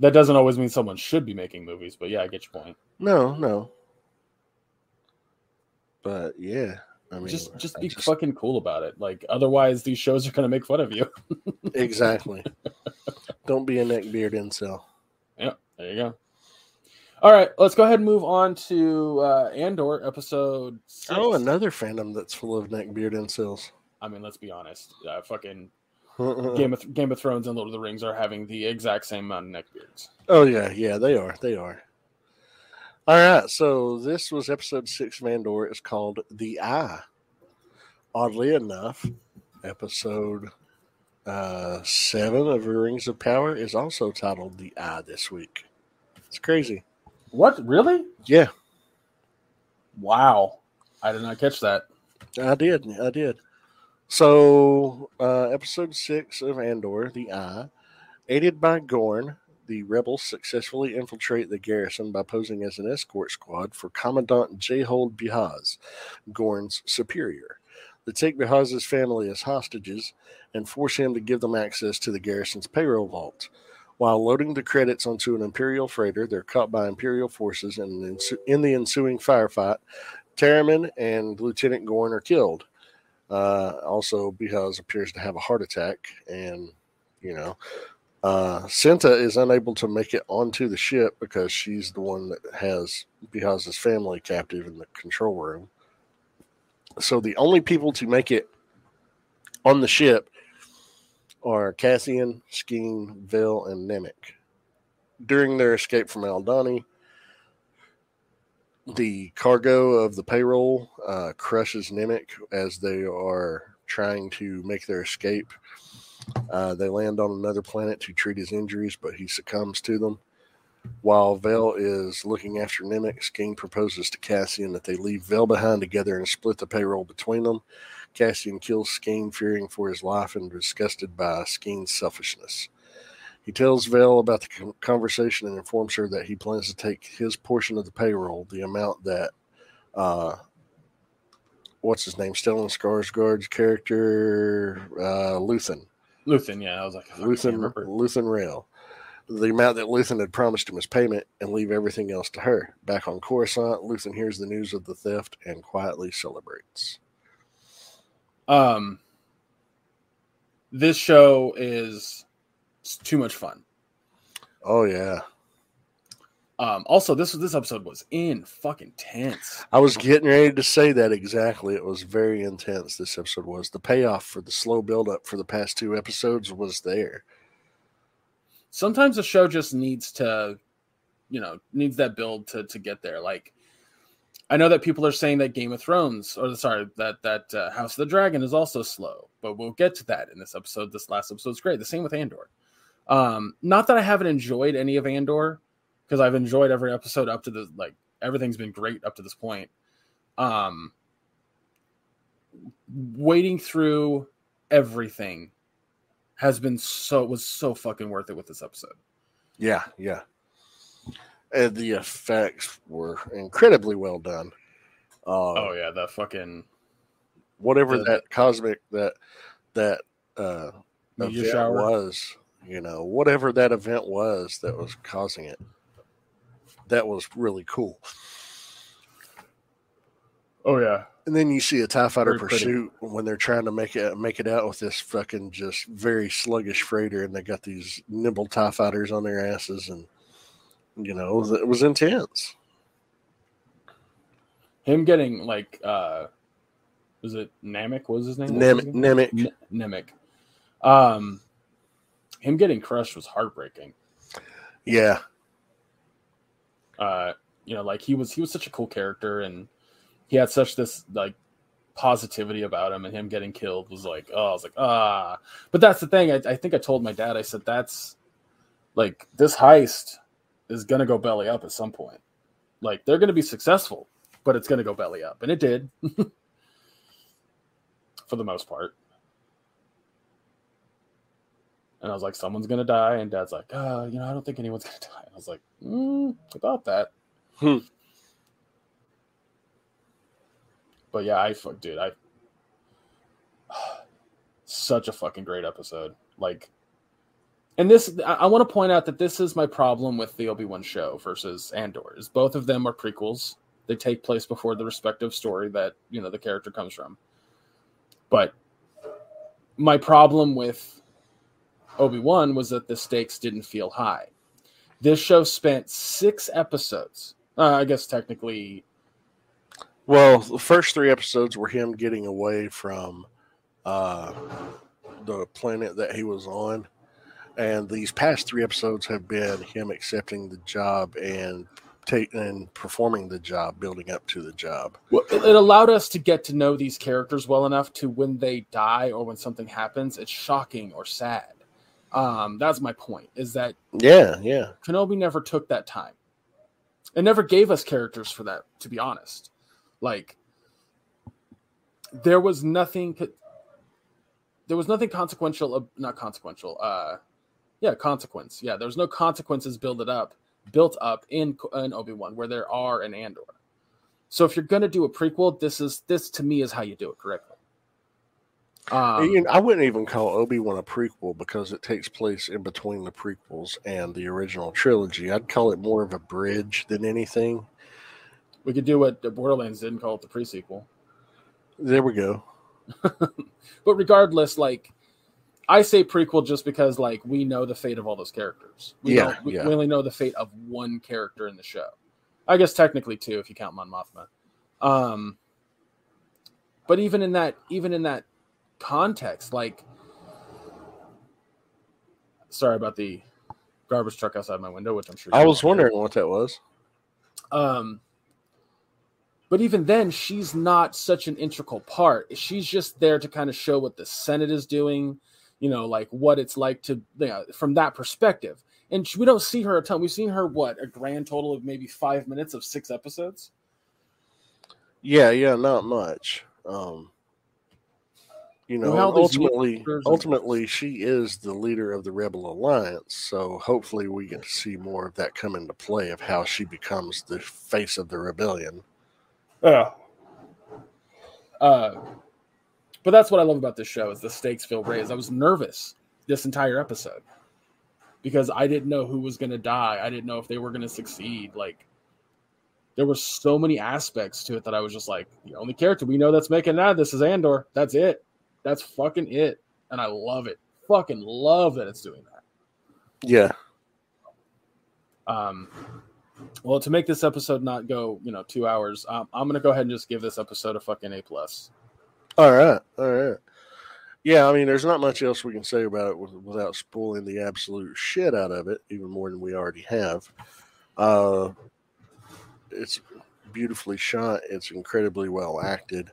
That doesn't always mean someone should be making movies, but yeah, I get your point. No, no. But yeah, I mean, just just I be fucking cool about it. Like otherwise, these shows are gonna make fun of you. exactly. Don't be a neckbeard incel. Yeah, there you go. All right, let's go ahead and move on to uh, Andor episode. Six. Oh, another fandom that's full of neck neckbeard incels. I mean, let's be honest. Uh, fucking Game of Game of Thrones and Lord of the Rings are having the exact same amount of neckbeards. Oh yeah, yeah, they are. They are. All right, so this was episode six of Andor. It's called The Eye. Oddly enough, episode uh, seven of Rings of Power is also titled The Eye this week. It's crazy. What? Really? Yeah, Wow. I did not catch that. I did. I did. So, uh, episode six of Andor, The Eye, aided by Gorn, the rebels successfully infiltrate the garrison by posing as an escort squad for Commandant Jayhold Beehaz, Gorn's superior. They take Beehaz's family as hostages and force him to give them access to the garrison's payroll vault. While loading the credits onto an Imperial freighter, they're caught by Imperial forces, and in, the ensuing firefight, Taramyn and Lieutenant Gorn are killed. Uh, also, Beehaz appears to have a heart attack, and you know, uh, Cinta is unable to make it onto the ship because she's the one that has Beehaz's family captive in the control room. So the only people to make it on the ship are Cassian, Skeen, Vel, and Nemik. During their escape from Aldhani, the cargo of the payroll uh, crushes Nemik as they are trying to make their escape. Uh, they land on another planet to treat his injuries, but he succumbs to them. While Vel is looking after Nemik, Skeen proposes to Cassian that they leave Vel behind together and split the payroll between them. Cassian kills Skeen, fearing for his life and disgusted by Skeen's selfishness. He tells Vel about the conversation and informs her that he plans to take his portion of the payroll, the amount that, uh, what's his name, Stellan Skarsgård's character, uh, Luthen, Luthen, yeah, I was like, I Luthen. Luthen Rael, the amount that Luthen had promised him as payment, and leave everything else to her. Back on Coruscant, Luthen hears the news of the theft and quietly celebrates. Um, this show is too much fun. Oh yeah, Um, also, this was this episode was in fucking tense. I was getting ready to say that exactly. It was very intense. This episode was the payoff for the slow buildup for the past two episodes was there. Sometimes a show just needs to, you know, needs that build to to get there. Like, I know that people are saying that Game of Thrones, or sorry, that that uh, House of the Dragon is also slow, but we'll get to that in this episode. This last episode's great. The same with Andor. Um, not that I haven't enjoyed any of Andor, because I've enjoyed every episode up to the like everything's been great up to this point. Um, waiting through everything has been so was so fucking worth it with this episode. Yeah, yeah. And the effects were incredibly well done. Uh, Oh yeah, the fucking whatever the- that cosmic that that uh, event shower. was, you know, whatever that event was that was causing it, that was really cool. Oh yeah, And then you see a Tie Fighter Very pretty. pursuit when they're trying to make it make it out with this fucking just very sluggish freighter, and they got these nimble Tie Fighters on their asses, and you know it was, it was intense. him getting like uh Was it Namek? What was his name? Namek. Namek. N- Namek. Um, him getting crushed was heartbreaking. Yeah. Uh, you know, like he was he was such a cool character, and he had such this like positivity about him, and him getting killed was like, oh, I was like, ah. But that's the thing. I, I think I told my dad. I said that's like this heist is gonna go belly up at some point. Like they're gonna be successful, but it's gonna go belly up, and it did. for the most part. And I was like, someone's gonna die, and Dad's like, uh, you know, I don't think anyone's gonna die. And I was like, mm, about that. Hmm. But yeah, I fuck, dude, I such a fucking great episode. Like, and this, I, I want to point out that this is my problem with the Obi Wan show versus Andor. Is both of them are prequels. They take place before the respective story that you know the character comes from. But my problem with Obi Wan was that the stakes didn't feel high. This show spent six episodes. Uh, I guess technically, Well, the first three episodes were him getting away from uh, the planet that he was on. And these past three episodes have been him accepting the job and take and performing the job, building up to the job. well, it, it allowed us to get to know these characters well enough to when they die or when something happens, it's shocking or sad. Um, that's my point. Is that Yeah, yeah. Kenobi never took that time. It never gave us characters for that, to be honest. Like there was nothing there was nothing consequential not consequential, uh yeah, consequence. Yeah, there's no consequences built up built up in in Obi-Wan where there are in Andor. So if you're gonna do a prequel, this is this to me is how you do it correctly. Um, I wouldn't even call Obi Wan a prequel because it takes place in between the prequels and the original trilogy. I'd call it more of a bridge than anything. we could do what the Borderlands didn't call it the pre-sequel. There we go. but regardless, like I say prequel just because like we know the fate of all those characters. We Yeah, we, yeah. we only know the fate of one character in the show. I guess technically two if you count Mon Mothma. Um, but even in that, even in that context, like, sorry about the garbage truck outside my window, which I'm sure I was heard. wondering what that was. Um, but even then, she's not such an integral part. She's just there to kind of show what the Senate is doing, you know, like what it's like to, you know, from that perspective. And she- we don't see her a ton. We've seen her, what, a grand total of maybe five minutes of six episodes? Yeah, yeah, not much. Um, you know, Well, how ultimately, characters ultimately, she is the leader of the Rebel Alliance. So hopefully, we get to see more of that come into play of how she becomes the face of the rebellion. Yeah. Uh, but that's what I love about this show is the stakes feel raised. I was nervous this entire episode because I didn't know who was going to die. I didn't know if they were going to succeed. Like there were so many aspects to it that I was just like, the only character we know that's making that this is Andor. That's it. That's fucking it. And I love it. Fucking love that it's doing that. Yeah, Um, well, to make this episode not go, you know, two hours, um, I'm gonna go ahead and just give this episode a fucking A plus. All right, all right. Yeah, I mean, there's not much else we can say about it without spoiling the absolute shit out of it, even more than we already have. Uh, it's beautifully shot. It's incredibly well acted.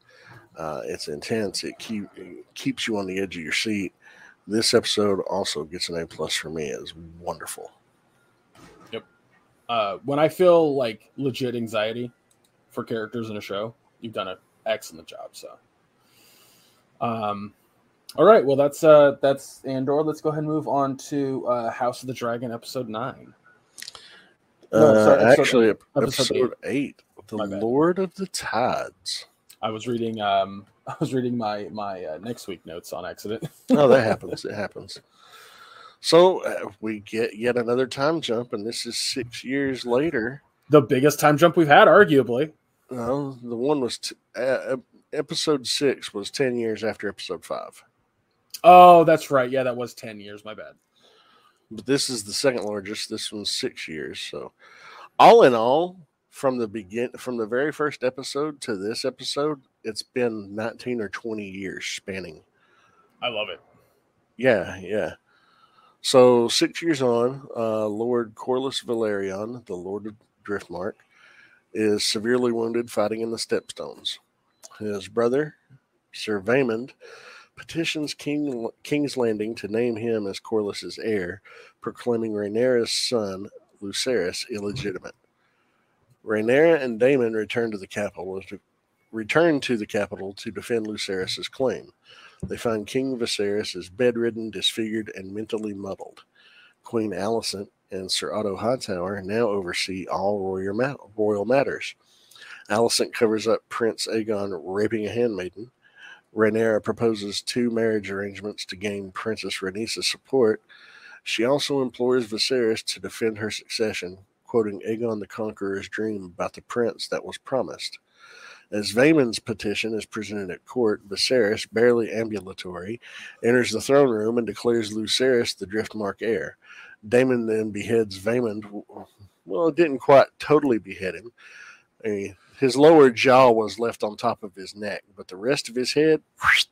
Uh, it's intense. It keep it keeps you on the edge of your seat. This episode also gets an A plus for me. It's wonderful. Yep. Uh, when I feel like legit anxiety for characters in a show, you've done an excellent job. So, um, all right, well that's uh that's Andor. Let's go ahead and move on to uh, House of the Dragon, episode nine. No, uh, sorry, episode- actually, episode episode, eight, The Lord of the Tides. I was reading um I was reading my my uh, next week notes on accident. oh, that happens. It happens. So uh, we get yet another time jump, and this is six years later. the biggest time jump we've had, arguably. No, the one was t- uh, episode six was ten years after episode five, Oh, that's right. Yeah, that was ten years. My bad. but this is the second largest. This one's six years. So, all in all, from the begin from the very first episode to this episode, it's been 19 or 20 years spanning. I love it. Yeah, yeah. So six years on, uh, Lord Corlys Velaryon, the Lord of Driftmark, is severely wounded fighting in the Stepstones. His brother, Sir Vaemond, petitions King King's Landing to name him as Corlys's heir, proclaiming Rhaenyra's son, Lucerys, illegitimate. Rhaenyra and Daemon return to the capital to return to the capital to defend Lucerys's claim. They find King Viserys is bedridden, disfigured, and mentally muddled. Queen Alicent and Sir Otto Hightower now oversee all royal, royal matters. Alicent covers up Prince Aegon raping a handmaiden. Rhaenyra proposes two marriage arrangements to gain Princess Rhaenys's support. She also implores Viserys to defend her succession, quoting Aegon the Conqueror's dream about the prince that was promised. As Vaemond's petition is presented at court, Viserys, barely ambulatory, enters the throne room and declares Lucerys the Driftmark heir. Daemon then beheads Vaemond. Well, it didn't quite totally behead him. Mean, his lower jaw was left on top of his neck, but the rest of his head.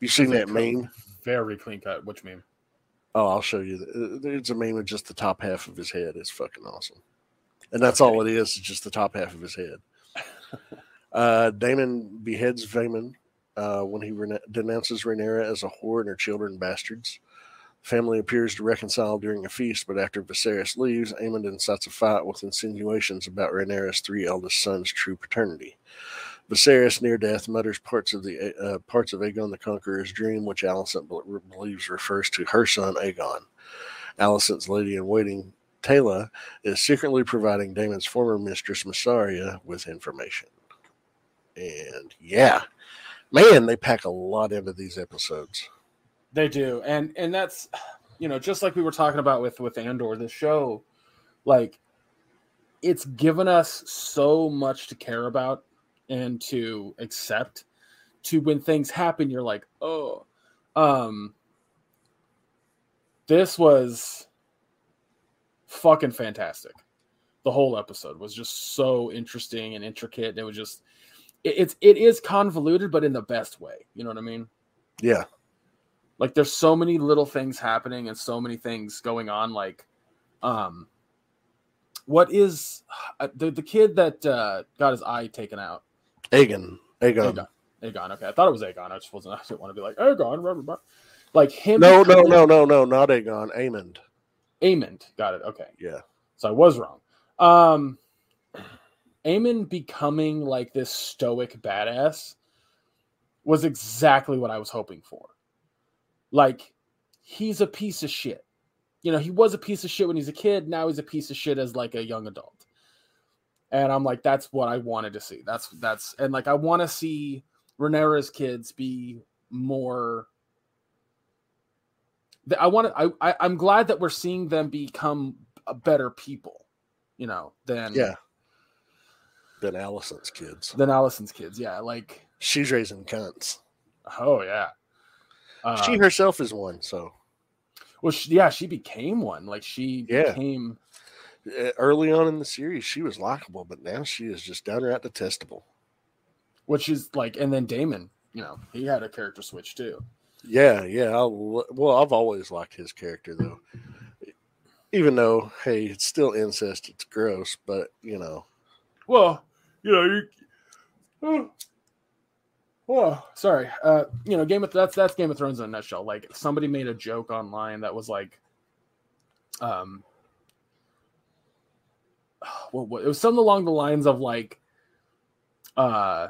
You seen that meme? Very clean cut. Which meme? Oh, I'll show you. It's a meme with just the top half of his head. It's fucking awesome, and that's okay. all it is. It's just the top half of his head. uh, Daemon beheads Vaemond uh, when he rena- denounces Rhaenyra as a whore and her children bastards. Family appears to reconcile during a feast, but after Viserys leaves, Aemond incites a fight with insinuations about Rhaenyra's three eldest sons' true paternity. Viserys, near death, mutters parts of the uh, parts of Aegon the Conqueror's dream, which Alicent believes refers to her son Aegon. Alicent's lady in waiting, Talya, is secretly providing Daemon's former mistress Mysaria with information. And yeah, man, they pack a lot into these episodes. They do, and and that's you know just like we were talking about with with Andor, the show, like it's given us so much to care about and to accept. To when things happen, you're like, oh, um, this was fucking fantastic. The whole episode was just so interesting and intricate. It was just it, it's it is convoluted, but in the best way. You know what I mean? Yeah. Like there's so many little things happening and so many things going on. Like, um, what is uh, the the kid that uh, got his eye taken out? Aegon. Aegon. Aegon. Aegon. Okay, I thought it was Aegon. I just wasn't. I didn't want to be like Aegon. Like him. No, no, no, no, no, not Aegon. Aemond. Aemond. Got it. Okay. Yeah. So I was wrong. Um, Aemond becoming like this stoic badass was exactly what I was hoping for. Like, he's a piece of shit. You know, he was a piece of shit when he's a kid. Now he's a piece of shit as like a young adult. And I'm like, that's what I wanted to see. That's that's and like I want to see Rhaenyra's kids be more. I want to. I, I I'm glad that we're seeing them become better people. You know, than yeah, than Alicent's kids. Than Alicent's kids, yeah. Like she's raising cunts. Oh yeah, uh, she herself is one. So, well, she, yeah, she became one. Like she yeah. became early on in the series. She was likable, but now she is just downright detestable. Which is like, and then Daemon, you know, he had a character switch too. Yeah, yeah. I'll, well, I've always liked his character though. Even though, hey, it's still incest. It's gross, but you know. Well, you know, you. Oh, oh sorry. Uh, you know, Game of that's that's Game of Thrones in a nutshell. Like somebody made a joke online that was like, um, what, what it was something along the lines of like, uh.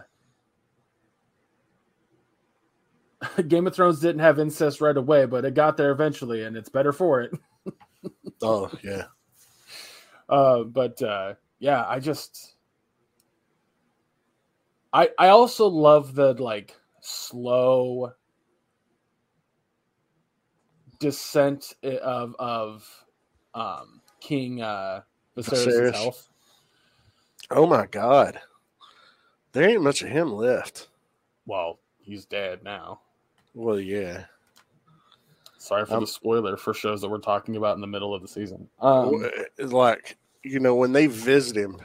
Game of Thrones didn't have incest right away, but it got there eventually, and it's better for it. oh yeah. Uh, but uh, yeah, I just I I also love the like slow descent of of um King uh Viserys' health. Oh my god. There ain't much of him left. Well, he's dead now. Well, yeah. Sorry for um, the spoiler for shows that we're talking about in the middle of the season. Um, like you know, when they visit him,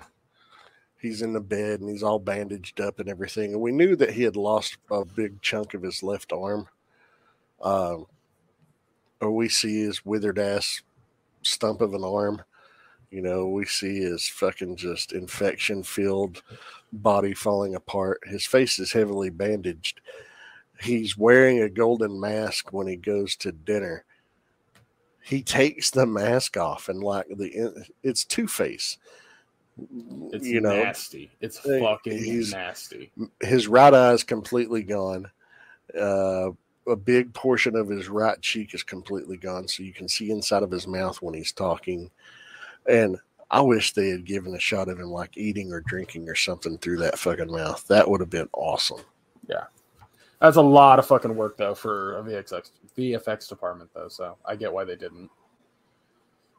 he's in the bed and he's all bandaged up and everything. And we knew that he had lost a big chunk of his left arm. Um, or we see his withered ass stump of an arm. You know, we see his fucking just infection filled body falling apart. His face is heavily bandaged. He's wearing a golden mask when he goes to dinner. He takes the mask off and like the it's Two Face. It's you know, nasty. It's fucking nasty. his right eye is completely gone. Uh, a big portion of his right cheek is completely gone, so you can see inside of his mouth when he's talking. And I wish they had given a shot of him like eating or drinking or something through that fucking mouth. That would have been awesome. Yeah. That's a lot of fucking work though for a VFX VFX department though, so I get why they didn't.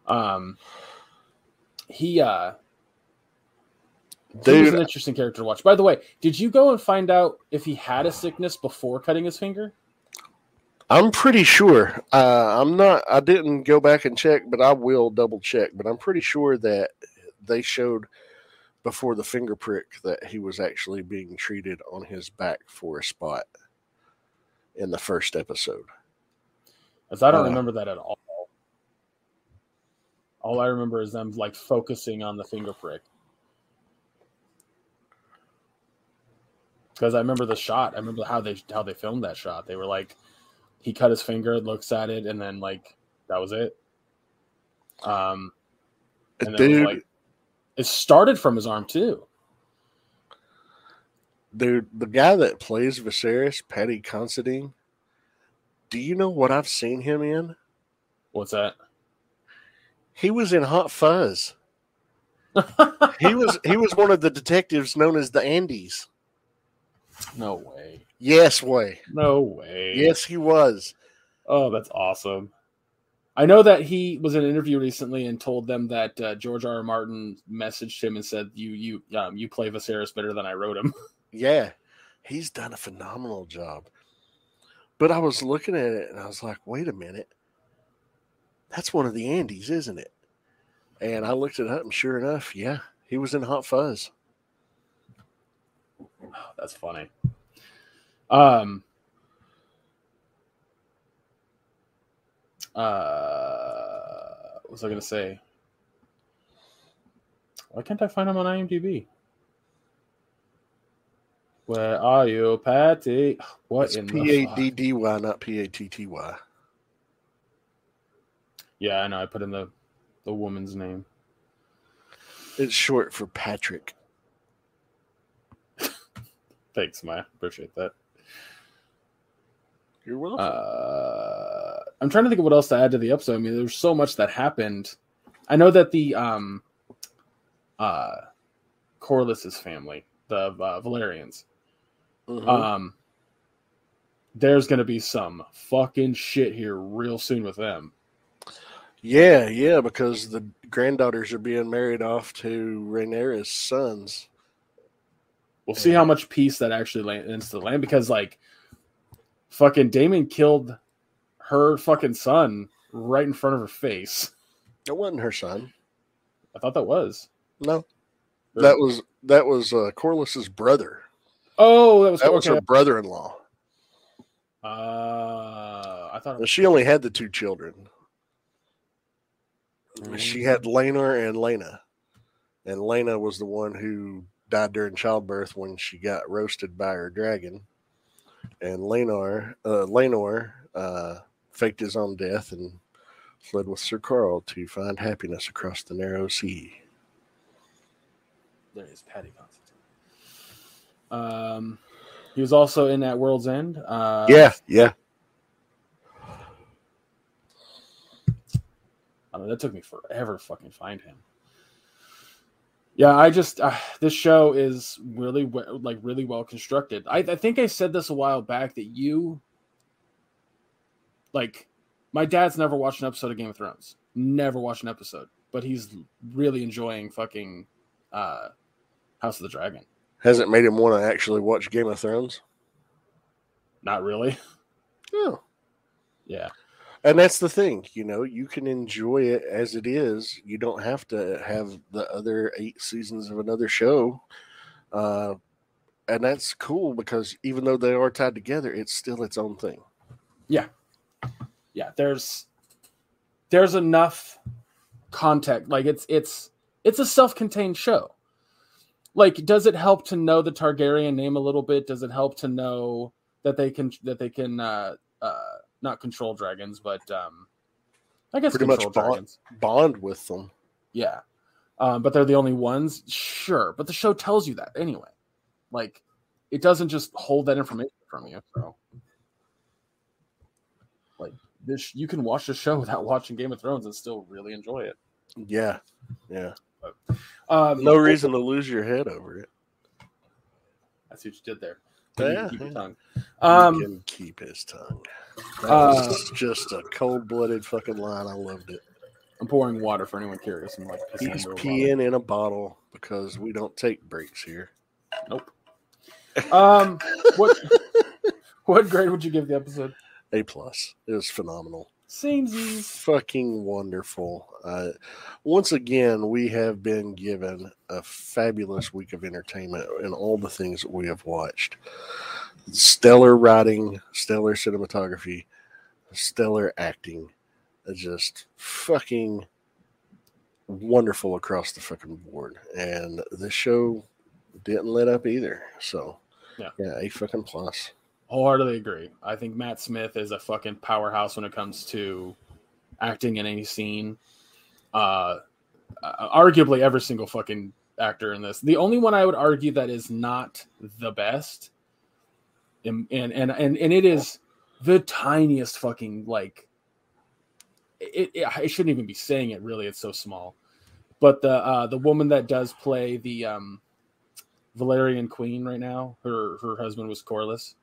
Um, he uh, he was an interesting character to watch. By the way, did you go and find out if he had a sickness before cutting his finger? I'm pretty sure. Uh, I'm not. I didn't go back and check, but I will double check. But I'm pretty sure that they showed before the finger prick that he was actually being treated on his back for a spot in the first episode. As I don't Uh. remember that at all. All I remember is them like focusing on the finger prick. Because I remember the shot. I remember how they how they filmed that shot. They were like, he cut his finger, looks at it, and then like that was it. Um, and then it, Dude, like, it started from his arm too. dude, the guy that plays Viserys, Paddy Considine. Do you know what I've seen him in? What's that? He was in Hot Fuzz. He was he was one of the detectives known as the Andys. No way. Yes, way. No way. Yes, he was. Oh, that's awesome. I know that he was in an interview recently and told them that uh, George R. R. Martin messaged him and said, "You, you, um, you play Viserys better than I wrote him." Yeah, he's done a phenomenal job. But I was looking at it and I was like, wait a minute. That's one of the Andys, isn't it? And I looked it up and sure enough, yeah, he was in Hot Fuzz. That's funny. Um. Uh, what was I gonna say? Why can't I find him on IMDb? Where are you, Patty? What It's in the P A? D D Y, not P A T T Y. Yeah, I know. I put in the the woman's name. It's short for Patrick. Thanks, Maya. Appreciate that. You're welcome. Uh, I'm trying to think of what else to add to the episode. I mean, there's so much that happened. I know that the um, uh, Corlys's family, the uh, Velaryons, Mhm. um, there's gonna be some fucking shit here real soon with them. yeah, yeah, because the granddaughters are being married off to Rhaenyra's sons. We'll see how much peace that actually lands into the land because like, fucking Daemon killed her fucking son right in front of her face. It wasn't her son. I thought that was. No, that was that was uh, Corlys's brother. Oh, that was That was her brother-in-law. Uh, I thought. Was, She only had the two children. She Mm. had Laenor and Laena, and Laena was the one who died during childbirth when she got roasted by her dragon. And Laenor, uh, uh, faked his own death and fled with Sir Carl to find happiness across the narrow sea. There is Patty Constantine. Um, he was also in at World's End. Uh, yeah, yeah. I mean, that took me forever to fucking find him. Yeah, I just uh, this show is really we- like really well constructed. I, I think I said this a while back that you like my dad's never watched an episode of Game of Thrones. Never watched an episode, but he's really enjoying fucking uh, House of the Dragon. Hasn't made him want to actually watch Game of Thrones. Not really. Oh, Yeah. And that's the thing, you know, you can enjoy it as it is. You don't have to have the other eight seasons of another show. Uh, and that's cool because even though they are tied together, it's still its own thing. Yeah. Yeah, there's there's enough context. Like it's it's it's a self-contained show. Like, does it help to know the Targaryen name a little bit? Does it help to know that they can that they can uh uh not control dragons, but um I guess Pretty much control bond, dragons. bond with them. Yeah. Um, but they're the only ones. Sure. But the show tells you that anyway. Like, it doesn't just hold that information from you. So, like, this, you can watch the show without watching Game of Thrones and still really enjoy it. Yeah. Yeah. Um, No reason to lose your head over it. That's what you did there. Yeah, Keep your yeah. tongue. he Um, can keep his tongue. That uh, was just a cold blooded fucking line. I loved it. I'm pouring water for anyone curious. I'm like He's into a peeing in a bottle because we don't take breaks here. Nope. Um, what what grade would you give the episode? A plus. It was phenomenal. Samesies. Fucking wonderful. Uh, once again, we have been given a fabulous week of entertainment and all the things that we have watched. Stellar writing, stellar cinematography, stellar acting. Uh, Just fucking wonderful across the fucking board. And the show didn't let up either. So, Yeah. yeah, a fucking plus. Wholeheartedly agree. I think Matt Smith is a fucking powerhouse when it comes to acting in any scene. Uh, arguably every single fucking actor in this. The only one I would argue that is not the best, and and and and, and it is the tiniest fucking like. It, it I shouldn't even be saying it. Really, it's so small. But the uh, the woman that does play the um, Velaryon Queen right now, her her husband was Corlys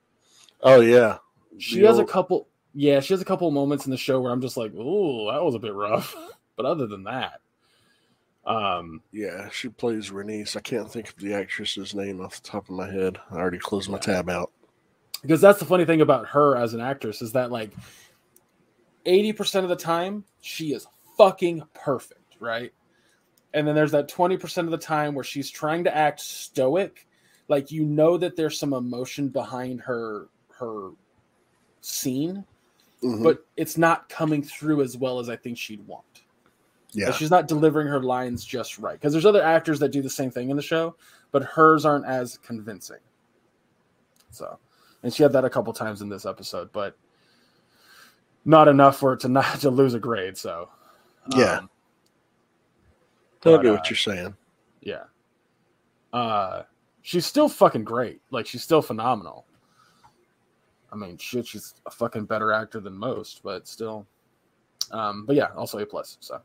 Oh, yeah. she The has a couple yeah she has a couple moments in the show where i'm just like oh that was a bit rough but other than that um Yeah, she plays Rhaenys. I can't think of the actress's name off the top of my head. I already closed my tab out. because that's the funny thing about her as an actress is that like 80% of the time she is fucking perfect right and then there's that 20% of the time where she's trying to act stoic like you know that there's some emotion behind her her scene Mhm. but it's not coming through as well as i think she'd want yeah, Like, she's not delivering her lines just right because there's other actors that do the same thing in the show, but hers aren't as convincing. So, and she had that a couple times in this episode, but not enough for it to not to lose a grade. So, Yeah. um, I get uh, what you're saying. yeah. Uh, she's still fucking great. Like she's still phenomenal. I mean, shit, she's a fucking better actor than most, but still. Um, but yeah, also a plus. So,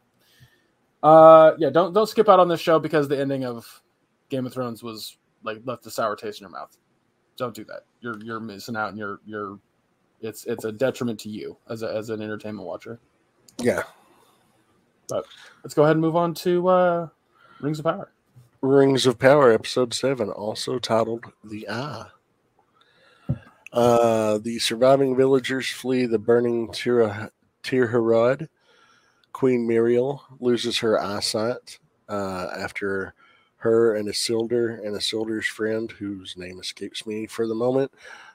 uh, yeah, don't don't skip out on this show because the ending of Game of Thrones was like left a sour taste in your mouth. Don't do that. You're you're missing out, and you're you're it's it's a detriment to you as a as an entertainment watcher. Yeah. But let's go ahead and move on to uh, Rings of Power. Rings of Power, episode seven, also titled The Eye. Uh, the surviving villagers flee the burning Tir Tirharad. Queen Muriel loses her eyesight uh, after her and Isildur and Isildur's friend, whose name escapes me for the moment,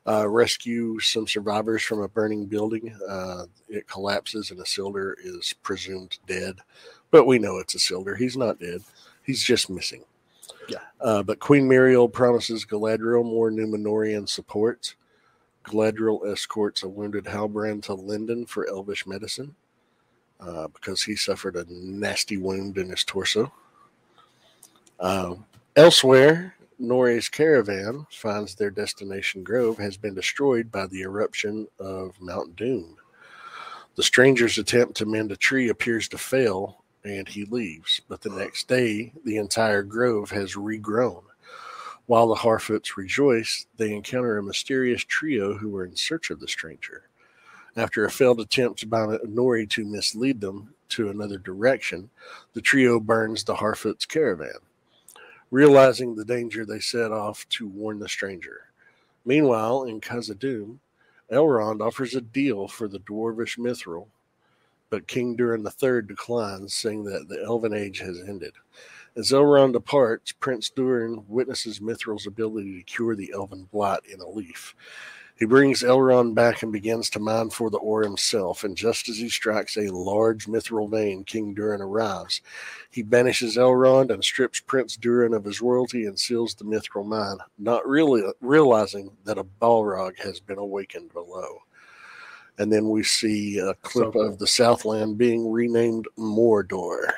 uh, rescue some survivors from a burning building. Uh, it collapses and Isildur is presumed dead, but we know it's Isildur. He's not dead. He's just missing. Uh, but Queen Muriel promises Galadriel more Númenórean support. Galadriel escorts a wounded Halbrand to Lindon for elvish medicine uh, because he suffered a nasty wound in his torso. Uh, elsewhere, Nori's caravan finds their destination grove has been destroyed by the eruption of Mount Doom. The stranger's attempt to mend a tree appears to fail, and he leaves. But the next day, the entire grove has regrown. While the Harfoots rejoice, they encounter a mysterious trio who are in search of the stranger. After a failed attempt by Nori to mislead them to another direction, the trio burns the Harfoots' caravan. Realizing the danger, they set off to warn the stranger. Meanwhile, in Khazad-dûm, Elrond offers a deal for the dwarvish mithril but King Durin III declines, saying that the Elven Age has ended. As Elrond departs, Prince Durin witnesses Mithril's ability to cure the Elven blot in a leaf. He brings Elrond back and begins to mine for the ore himself, and just as he strikes a large mithril vein, King Durin arrives. He banishes Elrond and strips Prince Durin of his royalty and seals the mithril mine, not really realizing that a Balrog has been awakened below. And then we see a clip So cool. of the Southland being renamed Mordor.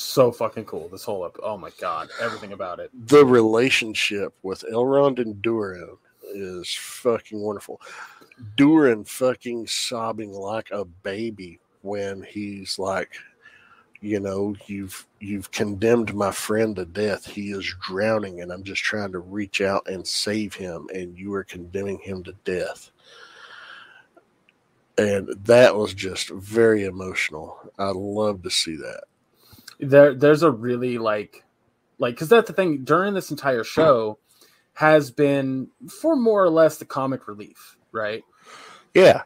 So fucking cool. This whole up. Oh my god, everything about it. The relationship with Elrond and Durin is fucking wonderful. Durin fucking sobbing like a baby when he's like, you know, you've you've condemned my friend to death. He is drowning, and I'm just trying to reach out and save him, and you are condemning him to death. And that was just very emotional. I love to see that. There, there's a really like, like, because that's the thing. During this entire show, has been for more or less the comic relief, right? Yeah,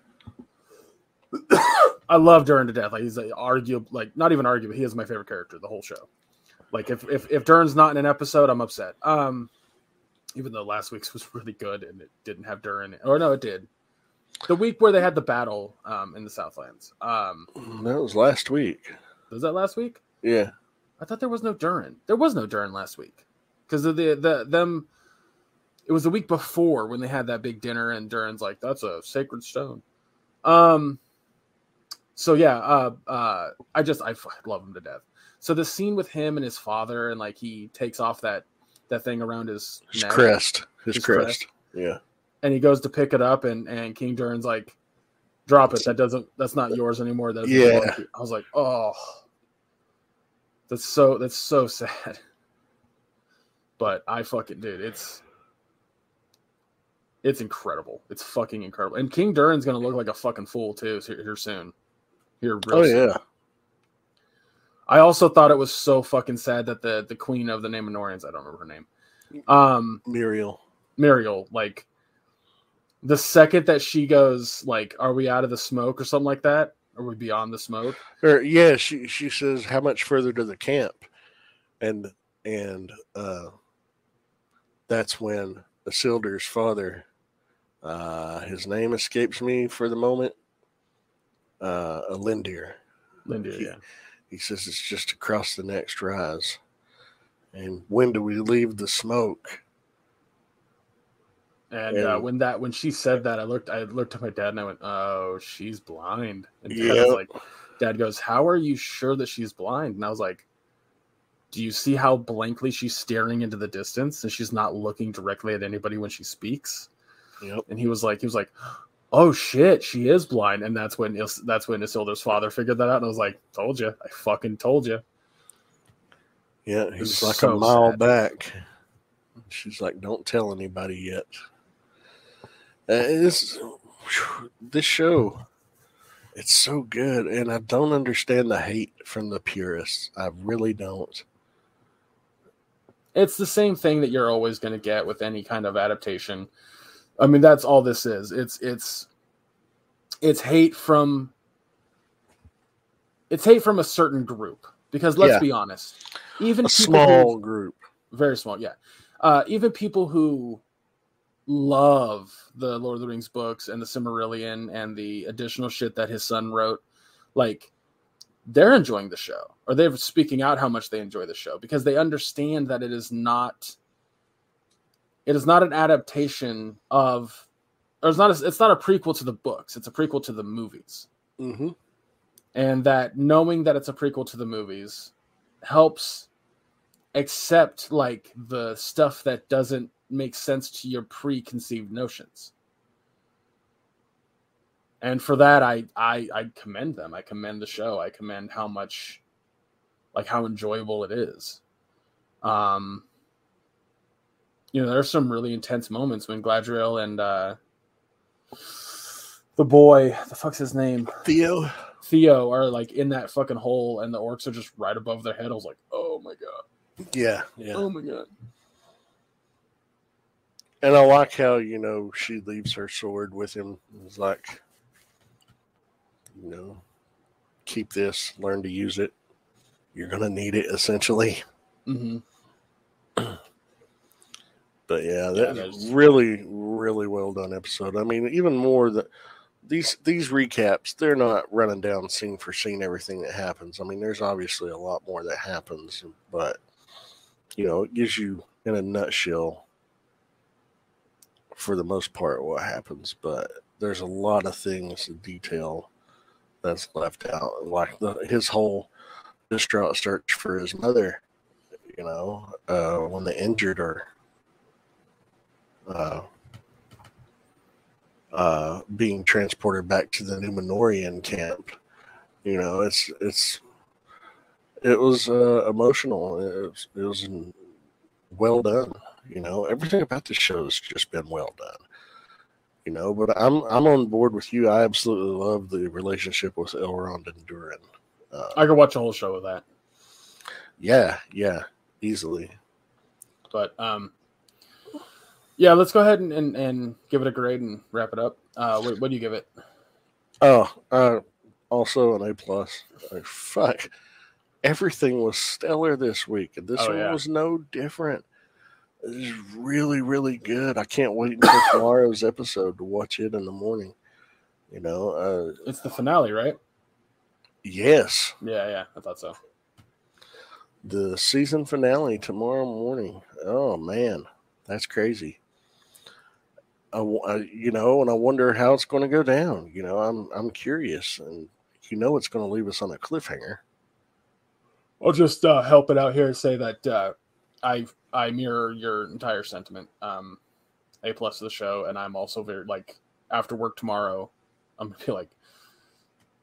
I love Durin to death. Like he's like argue, like not even arguable. He is my favorite character the whole show. Like if if if Durin's not in an episode, I'm upset. Um, even though last week's was really good and it didn't have Durin, or no, it did. The week where they had the battle um, in the Southlands. Um, that was last week. was that last week? Yeah. I thought there was no Durin. There was no Durin last week because of the the them. It was the week before when they had that big dinner, and Durin's like, "That's a sacred stone." Um. So yeah, uh, uh, I just I love him to death. So the scene with him and his father, and like he takes off that that thing around his, His neck, crest. His, His crest. crest. Yeah. and he goes to pick it up, and and King Durin's like, "Drop it. That doesn't. That's not yours anymore." That's Yeah. I was like, "Oh, that's so. That's so sad." But I fucking dude, it's it's incredible. It's fucking incredible. And King Durin's gonna look like a fucking fool too here, here soon. Here, Oh soon. yeah. I also thought it was so fucking sad that the the queen of the Númenóreans, I don't remember her name, um, Muriel. Muriel, like the second that she goes, like, "Are we out of the smoke?" or something like that, are we beyond the smoke? Or yeah, she she says how much further to the camp, and and uh, that's when Isildur's father, uh, his name escapes me for the moment. Uh, Elendil. Elendil, He- yeah, He says it's just across the next rise. And when do we leave the smoke? And uh, when that when she said that, I looked I looked at my dad and I went, "Oh, she's blind." And dad Yep. was like, "Dad goes, how are you sure that she's blind?" And I was like. Do you see how blankly she's staring into the distance and she's not looking directly at anybody when she speaks? Yep. and he was like, he was like, "Oh shit, she is blind," and that's when Is- that's when Isildur's father figured that out, and I was like, "Told you, I fucking told you." Yeah, he's like so a mile sad. back. She's like, "Don't tell anybody yet." Uh, this show, it's so good, and I don't understand the hate from the purists. I really don't. It's the same thing that you're always going to get with any kind of adaptation. I mean, that's all this is. It's it's it's hate from it's hate from a certain group because let's Yeah. be honest, even A people who- small group. very small yeah uh even people who love the lord of the rings books and the Silmarillion and the additional shit that his son wrote like they're enjoying the show or they're speaking out how much they enjoy the show because they understand that it is not it is not an adaptation of or it's not a, it's not a prequel to the books it's a prequel to the movies. Hmm and that knowing that it's a prequel to the movies helps accept like the stuff that doesn't make sense to your preconceived notions and for that I, I i commend them i commend the show i commend how much like how enjoyable it is um you know there's some really intense moments when Galadriel and uh the boy the fuck's his name Theo. Theo are like in that fucking hole and the orcs are just right above their head. I was like, oh my god. Yeah, yeah. Oh my god. And I like how you know she leaves her sword with him. It's like you know, keep this, learn to use it. You're gonna need it essentially. Mm-hmm. But yeah, Yeah, that's really, really well done episode. I mean, even more that these these recaps, they're not running down scene for scene everything that happens. I mean, there's obviously a lot more that happens, but you know, it gives you in a nutshell for the most part what happens. But there's a lot of things in detail that's left out, like the, his whole distraught search for his mother. You know, uh, when they injured her uh, uh, being transported back to the Númenórean camp. You know, it's it's it was uh, emotional. It was, it was well done. You know, everything about the show has just been well done. You know, but I'm I'm on board with you. I absolutely love the relationship with Elrond and Durin. Uh, I could watch a whole show of that. yeah, yeah, easily. But um, yeah, let's go ahead and, and, and give it a grade and wrap it up. Uh, what, what do you give it? Oh, uh, also an A plus. Like, fuck, everything was stellar this week, and this Oh, one yeah. was no different. It is really, really good. I can't wait until tomorrow's episode to watch it in the morning. You know, uh, It's the finale, right? yes, Yeah, yeah, I thought so. the season finale tomorrow morning. Oh man, that's crazy. I, w- I- you know, and I wonder how it's going to go down. You know, I'm I'm curious, and you know, it's going to leave us on a cliffhanger. I'll just uh, help it out here and say that uh, I I mirror your entire sentiment. Um, a plus to the show, and I'm also very like after work tomorrow, I'm gonna be like,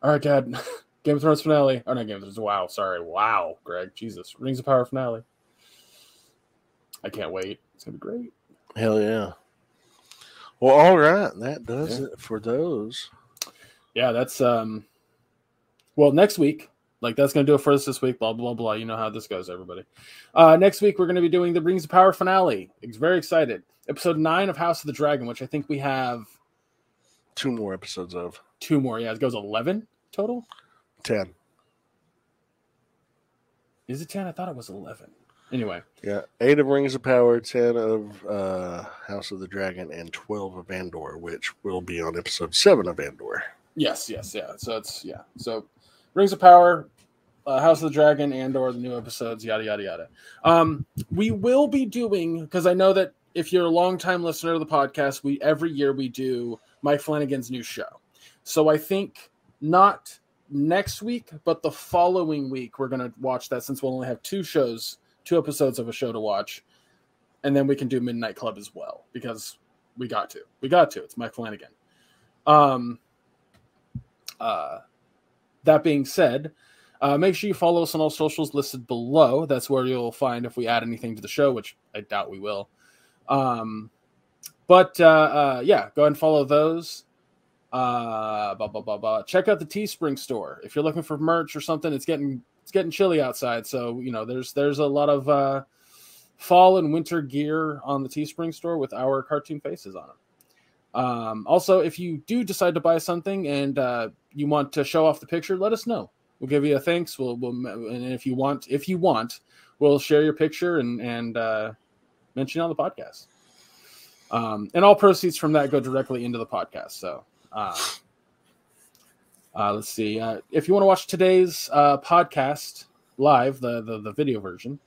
all right, Dad, Game of Thrones finale. Oh, no, Game of Thrones. Wow, sorry, wow, Greg, Jesus, Rings of Power finale. I can't wait. It's gonna be great. Hell yeah. Well, all right, that does Yeah. it for those. Yeah, that's um. Well, next week, like that's gonna do it for us this week. Blah blah blah. You know how this goes, everybody. Uh, next week we're gonna be doing the Rings of Power finale. It's very excited. Episode nine of House of the Dragon, which I think we have Two more episodes of two more. Yeah, it goes eleven total. ten. Is it ten? I thought it was eleven. Anyway, Yeah, eight of Rings of Power, ten of uh, House of the Dragon, and twelve of Andor, which will be on episode seven of Andor. yes, yes, yeah. So it's yeah. So Rings of Power, uh, House of the Dragon, and or the new episodes, yada yada yada. Um, we will be doing because I know that if you're a longtime listener to the podcast, we every year we do Mike Flanagan's new show. So I think not next week, but the following week we're gonna watch that since we'll only have two shows, two episodes of a show to watch, and then we can do Midnight Club as well because we got to, we got to. It's Mike Flanagan. Um. Uh, that being said, uh, make sure you follow us on all socials listed below. That's where you'll find if we add anything to the show, which I doubt we will. Um, but uh, uh, yeah, go ahead and follow those. Uh, blah, blah, blah, blah. Check out the Teespring store if you're looking for merch or something. It's getting it's getting chilly outside, so you know there's there's a lot of uh, fall and winter gear on the Teespring store with our cartoon faces on it. Um, also, if you do decide to buy something and uh, you want to show off the picture, let us know. We'll give you a thanks. We'll, we'll and if you want, if you want, we'll share your picture and and uh, mention on the podcast. Um, and all proceeds from that go directly into the podcast. So, uh, uh, let's see. Uh, if you want to watch today's uh, podcast live, the, the the video version,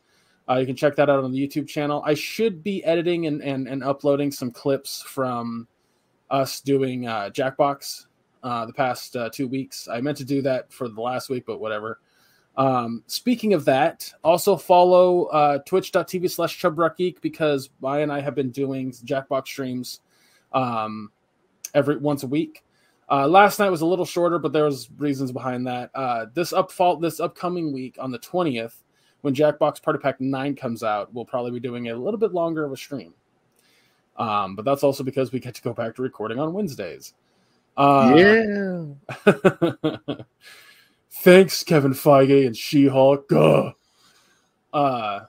uh, you can check that out on the YouTube channel. I should be editing and and, and uploading some clips from us doing uh, Jackbox uh, the past uh, two weeks. I meant to do that for the last week, but whatever. Um, speaking of that, also follow uh, twitch.tv slash chubrockgeek because I and I have been doing Jackbox streams um, every once a week. Uh, last night was a little shorter, but there was reasons behind that. Uh, this up this upcoming week on the 20th, when Jackbox Party Pack 9 comes out, we'll probably be doing a little bit longer of a stream. Um, but that's also because we get to go back to recording on Wednesdays. Uh, yeah. Thanks, Kevin Feige and She-Hulk. Ugh. Uh,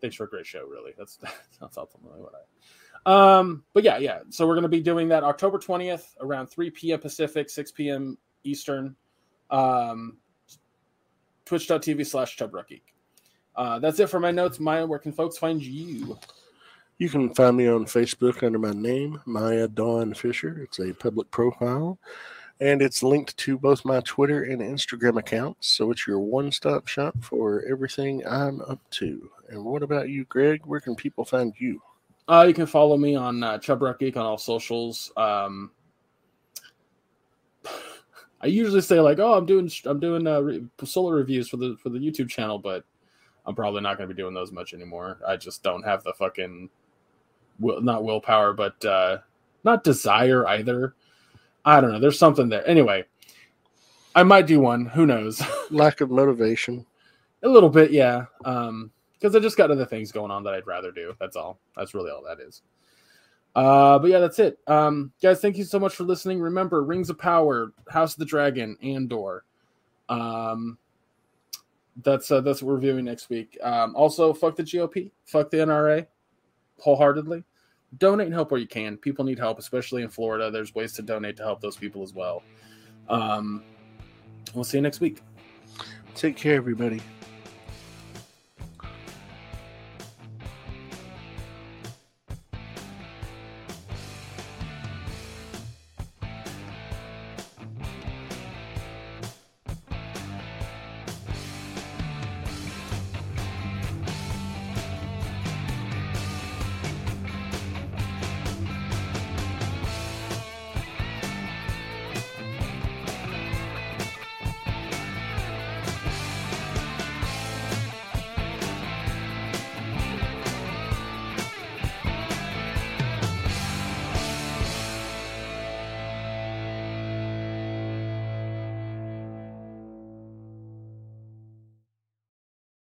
thanks for a great show. Really, that's that's ultimately what I. Um, but yeah, yeah. So we're gonna be doing that October twentieth around three p.m. Pacific, six p.m. Eastern. Um, Twitch.tv slash Uh, that's it for my notes. Maya, where can folks find you? You can find me on Facebook under my name, Maya Dawn Fisher. It's a public profile, and it's linked to both my Twitter and Instagram accounts. So it's your one stop shop for everything I'm up to. And what about you, Greg? Where can people find you? Uh, you can follow me on uh, Geek on all socials. Um, I usually say like, "Oh, I'm doing I'm doing uh, re- solar reviews for the for the YouTube channel," but I'm probably not going to be doing those much anymore. I just don't have the fucking will, not willpower, but uh, not desire either. I don't know. There's something there. Anyway, I might do one. Who knows? Lack of motivation. A little bit, yeah. Um, because I just got other things going on that I'd rather do. That's all. That's really all that is. Uh, but yeah, that's it. Um, guys, thank you so much for listening. Remember, Rings of Power, House of the Dragon, Andor. Um, that's uh, that's what we're reviewing next week. Um, also, fuck the GOP, fuck the NRA, wholeheartedly. Donate and help where you can. People need help, especially in Florida. There's ways to donate to help those people as well. Um, we'll see you next week. Take care, everybody.